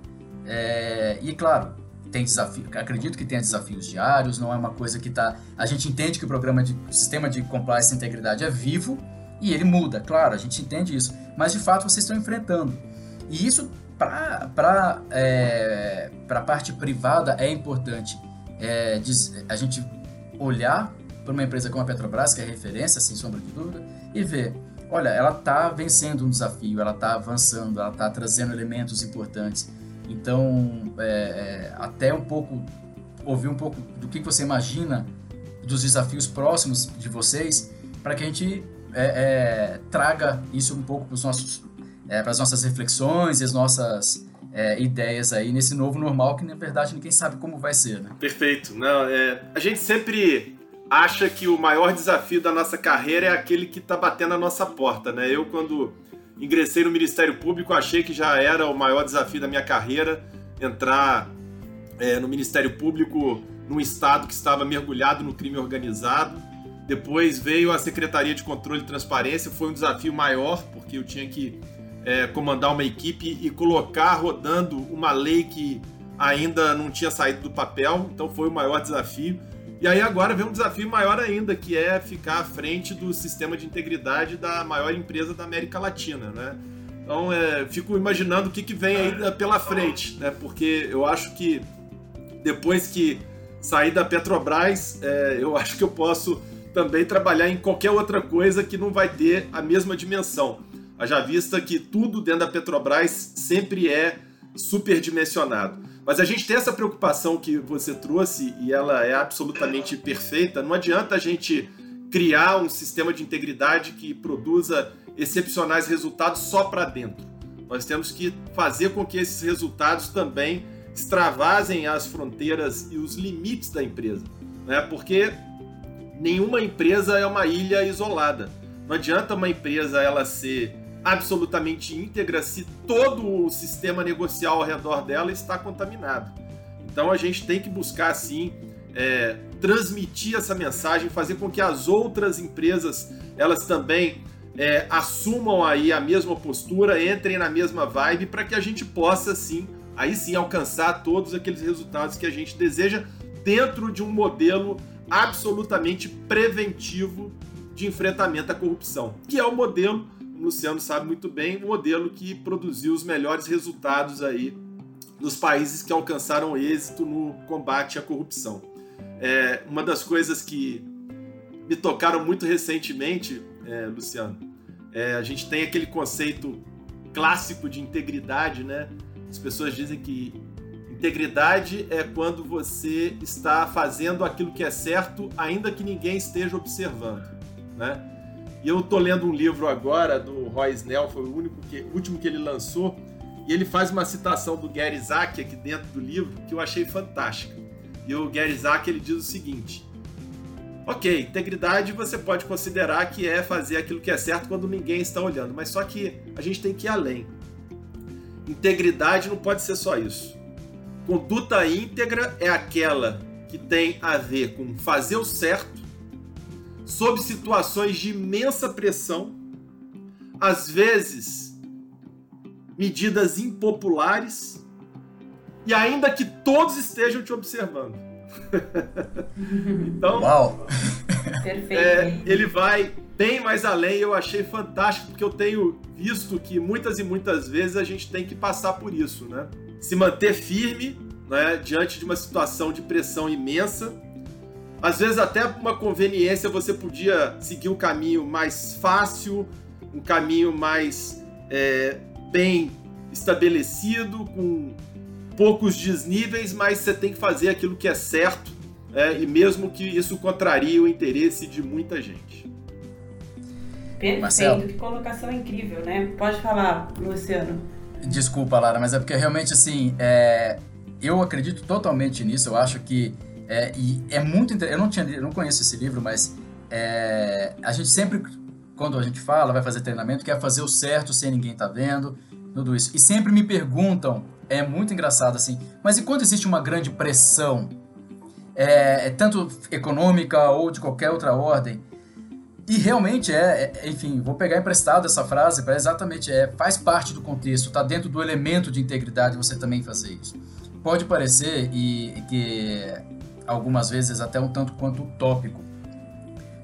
É, e claro, tem desafio, acredito que tenha desafios diários, não é uma coisa que está. A gente entende que o programa de o sistema de compliance e integridade é vivo e ele muda, claro, a gente entende isso. Mas de fato vocês estão enfrentando. E isso para é, a parte privada é importante. É, a gente olhar para uma empresa como a Petrobras, que é referência, sem sombra de dúvida, e ver, olha, ela está vencendo um desafio, ela está avançando, ela está trazendo elementos importantes. Então, é, é, até um pouco, ouvir um pouco do que você imagina dos desafios próximos de vocês, para que a gente é, é, traga isso um pouco para os nossos é, para as nossas reflexões e as nossas é, ideias aí nesse novo normal que na verdade ninguém sabe como vai ser, né? Perfeito. Não, é, a gente sempre acha que o maior desafio da nossa carreira é aquele que está batendo a nossa porta, né? Eu, quando ingressei no Ministério Público, achei que já era o maior desafio da minha carreira entrar é, no Ministério Público num estado que estava mergulhado no crime organizado. Depois veio a Secretaria de Controle e Transparência, foi um desafio maior, porque eu tinha que é, comandar uma equipe e colocar rodando uma lei que ainda não tinha saído do papel, então foi o maior desafio. E aí agora vem um desafio maior ainda, que é ficar à frente do sistema de integridade da maior empresa da América Latina, né? Então, é, fico imaginando o que, que vem aí pela frente, né? Porque eu acho que depois que sair da Petrobras, é, eu acho que eu posso também trabalhar em qualquer outra coisa que não vai ter a mesma dimensão. Haja vista que tudo dentro da Petrobras sempre é superdimensionado. Mas a gente tem essa preocupação que você trouxe e ela é absolutamente perfeita. Não adianta a gente criar um sistema de integridade que produza excepcionais resultados só para dentro. Nós temos que fazer com que esses resultados também extravasem as fronteiras e os limites da empresa, né? Porque nenhuma empresa é uma ilha isolada. Não adianta uma empresa ela ser absolutamente íntegra se todo o sistema negocial ao redor dela está contaminado. Então a gente tem que buscar, assim, é, transmitir essa mensagem, fazer com que as outras empresas elas também é, assumam aí a mesma postura, entrem na mesma vibe, para que a gente possa, assim, aí sim alcançar todos aqueles resultados que a gente deseja dentro de um modelo absolutamente preventivo de enfrentamento à corrupção, que é o modelo o Luciano sabe muito bem, o modelo que produziu os melhores resultados aí nos países que alcançaram êxito no combate à corrupção. É, uma das coisas que me tocaram muito recentemente, é, Luciano, é, a gente tem aquele conceito clássico de integridade, né? As pessoas dizem que integridade é quando você está fazendo aquilo que é certo, ainda que ninguém esteja observando, né? E eu tô lendo um livro agora do Roy Snell, foi o único que, o último que ele lançou, e ele faz uma citação do Gary Isaac aqui dentro do livro que eu achei fantástica. E o Gary Isaac ele diz o seguinte: Ok, integridade você pode considerar que é fazer aquilo que é certo quando ninguém está olhando, mas só que a gente tem que ir além. Integridade não pode ser só isso. Conduta íntegra é aquela que tem a ver com fazer o certo sob situações de imensa pressão, às vezes medidas impopulares e ainda que todos estejam te observando. então, Uau. É, ele vai bem mais além. Eu achei fantástico porque eu tenho visto que muitas e muitas vezes a gente tem que passar por isso, né? Se manter firme, né, diante de uma situação de pressão imensa às vezes, até uma conveniência, você podia seguir um caminho mais fácil, um caminho mais é, bem estabelecido, com poucos desníveis, mas você tem que fazer aquilo que é certo, é, e mesmo que isso contrarie o interesse de muita gente. Perfeito, Marcelo. que colocação incrível, né? Pode falar, Luciano. Desculpa, Lara, mas é porque realmente assim, é... eu acredito totalmente nisso. Eu acho que é, e é muito Eu não, tinha, eu não conheço esse livro, mas é, a gente sempre, quando a gente fala, vai fazer treinamento, quer fazer o certo sem ninguém tá vendo, tudo isso. E sempre me perguntam, é muito engraçado assim, mas e quando existe uma grande pressão, é, é tanto econômica ou de qualquer outra ordem, e realmente é, é, enfim, vou pegar emprestado essa frase para exatamente é, faz parte do contexto, está dentro do elemento de integridade você também fazer isso. Pode parecer e que algumas vezes até um tanto quanto utópico.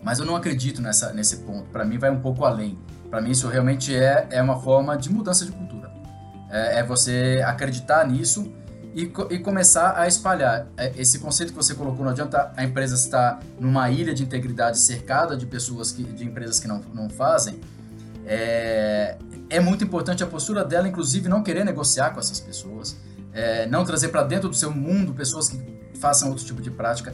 Mas eu não acredito nessa, nesse ponto. Para mim, vai um pouco além. Para mim, isso realmente é, é uma forma de mudança de cultura. É, é você acreditar nisso e, e, começar a espalhar. É, esse conceito que você colocou, não adianta a empresa estar numa ilha de integridade cercada de pessoas, que, de empresas que não, não fazem. É, é muito importante a postura dela, inclusive, não querer negociar com essas pessoas, é, não trazer para dentro do seu mundo pessoas que façam outro tipo de prática.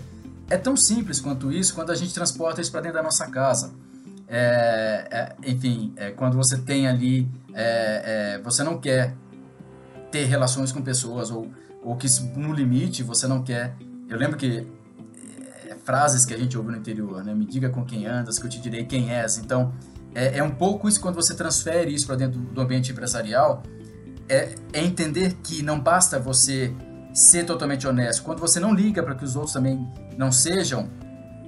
É tão simples quanto isso quando a gente transporta isso para dentro da nossa casa. É, é, enfim, é, quando você tem ali, é, é, você não quer ter relações com pessoas ou, ou que no limite você não quer. Eu lembro que é, frases que a gente ouve no interior, né? Me diga com quem andas, que eu te direi quem és. Então, é, um pouco isso quando você transfere isso para dentro do ambiente empresarial, é entender que não basta você ser totalmente honesto. Quando você não liga para que os outros também não sejam,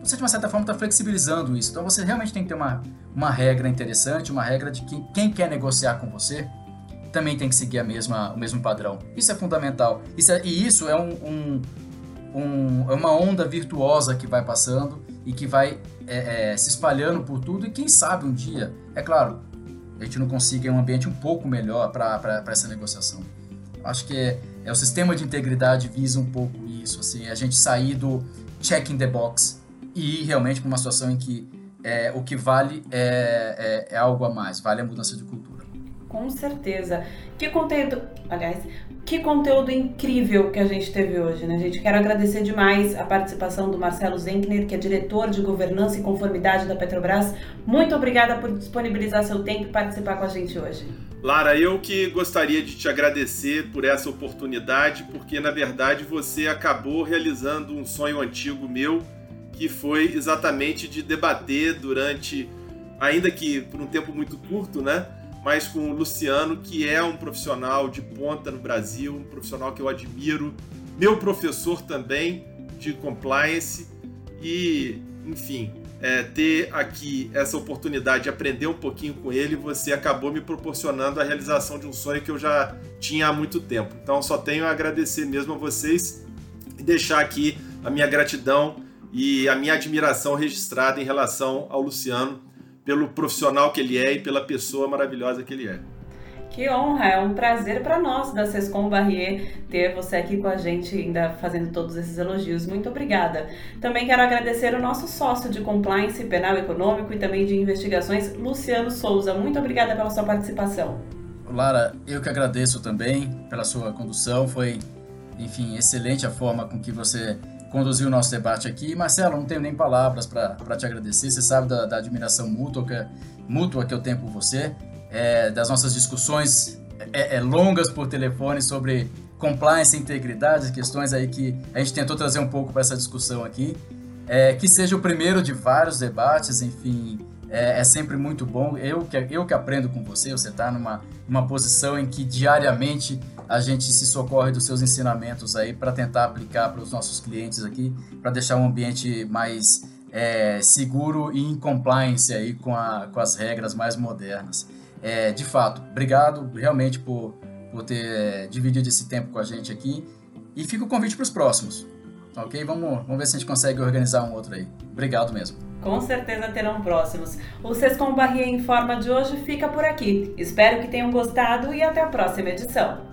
você de uma certa forma está flexibilizando isso. Então você realmente tem que ter uma, uma regra interessante, uma regra de que quem quer negociar com você também tem que seguir a mesma, o mesmo padrão. Isso é fundamental. Isso é, e isso é um, um, um, é uma onda virtuosa que vai passando e que vai é, é, se espalhando por tudo. E quem sabe um dia, é claro, a gente não consiga um ambiente um pouco melhor para essa negociação. Acho que é, é, o sistema de integridade visa um pouco isso, assim, a gente sair do checking the box e ir realmente para uma situação em que é, o que vale é, é, é algo a mais, vale a mudança de cultura. Com certeza. Que conteúdo, aliás, que conteúdo incrível que a gente teve hoje, né, gente? Quero agradecer demais a participação do Marcelo Zenkner, que é diretor de governança e conformidade da Petrobras. Muito obrigada por disponibilizar seu tempo e participar com a gente hoje. Lara, eu que gostaria de te agradecer por essa oportunidade, porque na verdade você acabou realizando um sonho antigo meu, que foi exatamente de debater durante, ainda que por um tempo muito curto, né? Mas com o Luciano, que é um profissional de ponta no Brasil, um profissional que eu admiro, meu professor também de compliance e, enfim, é, ter aqui essa oportunidade de aprender um pouquinho com ele, você acabou me proporcionando a realização de um sonho que eu já tinha há muito tempo. Então, só tenho a agradecer mesmo a vocês e deixar aqui a minha gratidão e a minha admiração registrada em relação ao Luciano pelo profissional que ele é e pela pessoa maravilhosa que ele é. Que honra, é um prazer para nós da Sescom Barrier ter você aqui com a gente, ainda fazendo todos esses elogios. Muito obrigada. Também quero agradecer o nosso sócio de compliance penal econômico e também de investigações, Luciano Souza. Muito obrigada pela sua participação. Lara, eu que agradeço também pela sua condução. Foi, enfim, excelente a forma com que você conduzir o nosso debate aqui. Marcelo, não tenho nem palavras para te agradecer. Você sabe da, da admiração mútua que, mútua que eu tenho por você, é, das nossas discussões é, é, longas por telefone sobre compliance, integridade, questões aí que a gente tentou trazer um pouco para essa discussão aqui. É, que seja o primeiro de vários debates, enfim, é, é, sempre muito bom. Eu que, eu que aprendo com você, você está numa, numa posição em que diariamente a gente se socorre dos seus ensinamentos aí para tentar aplicar para os nossos clientes aqui, para deixar um ambiente mais é, seguro e em compliance aí com, a, com as regras mais modernas. É, de fato, obrigado realmente por, por ter dividido esse tempo com a gente aqui e fica o convite para os próximos. Ok? Vamos, vamos ver se a gente consegue organizar um outro aí. Obrigado mesmo. Com certeza terão próximos. O Sescom Barrier em Forma de hoje fica por aqui. Espero que tenham gostado e até a próxima edição.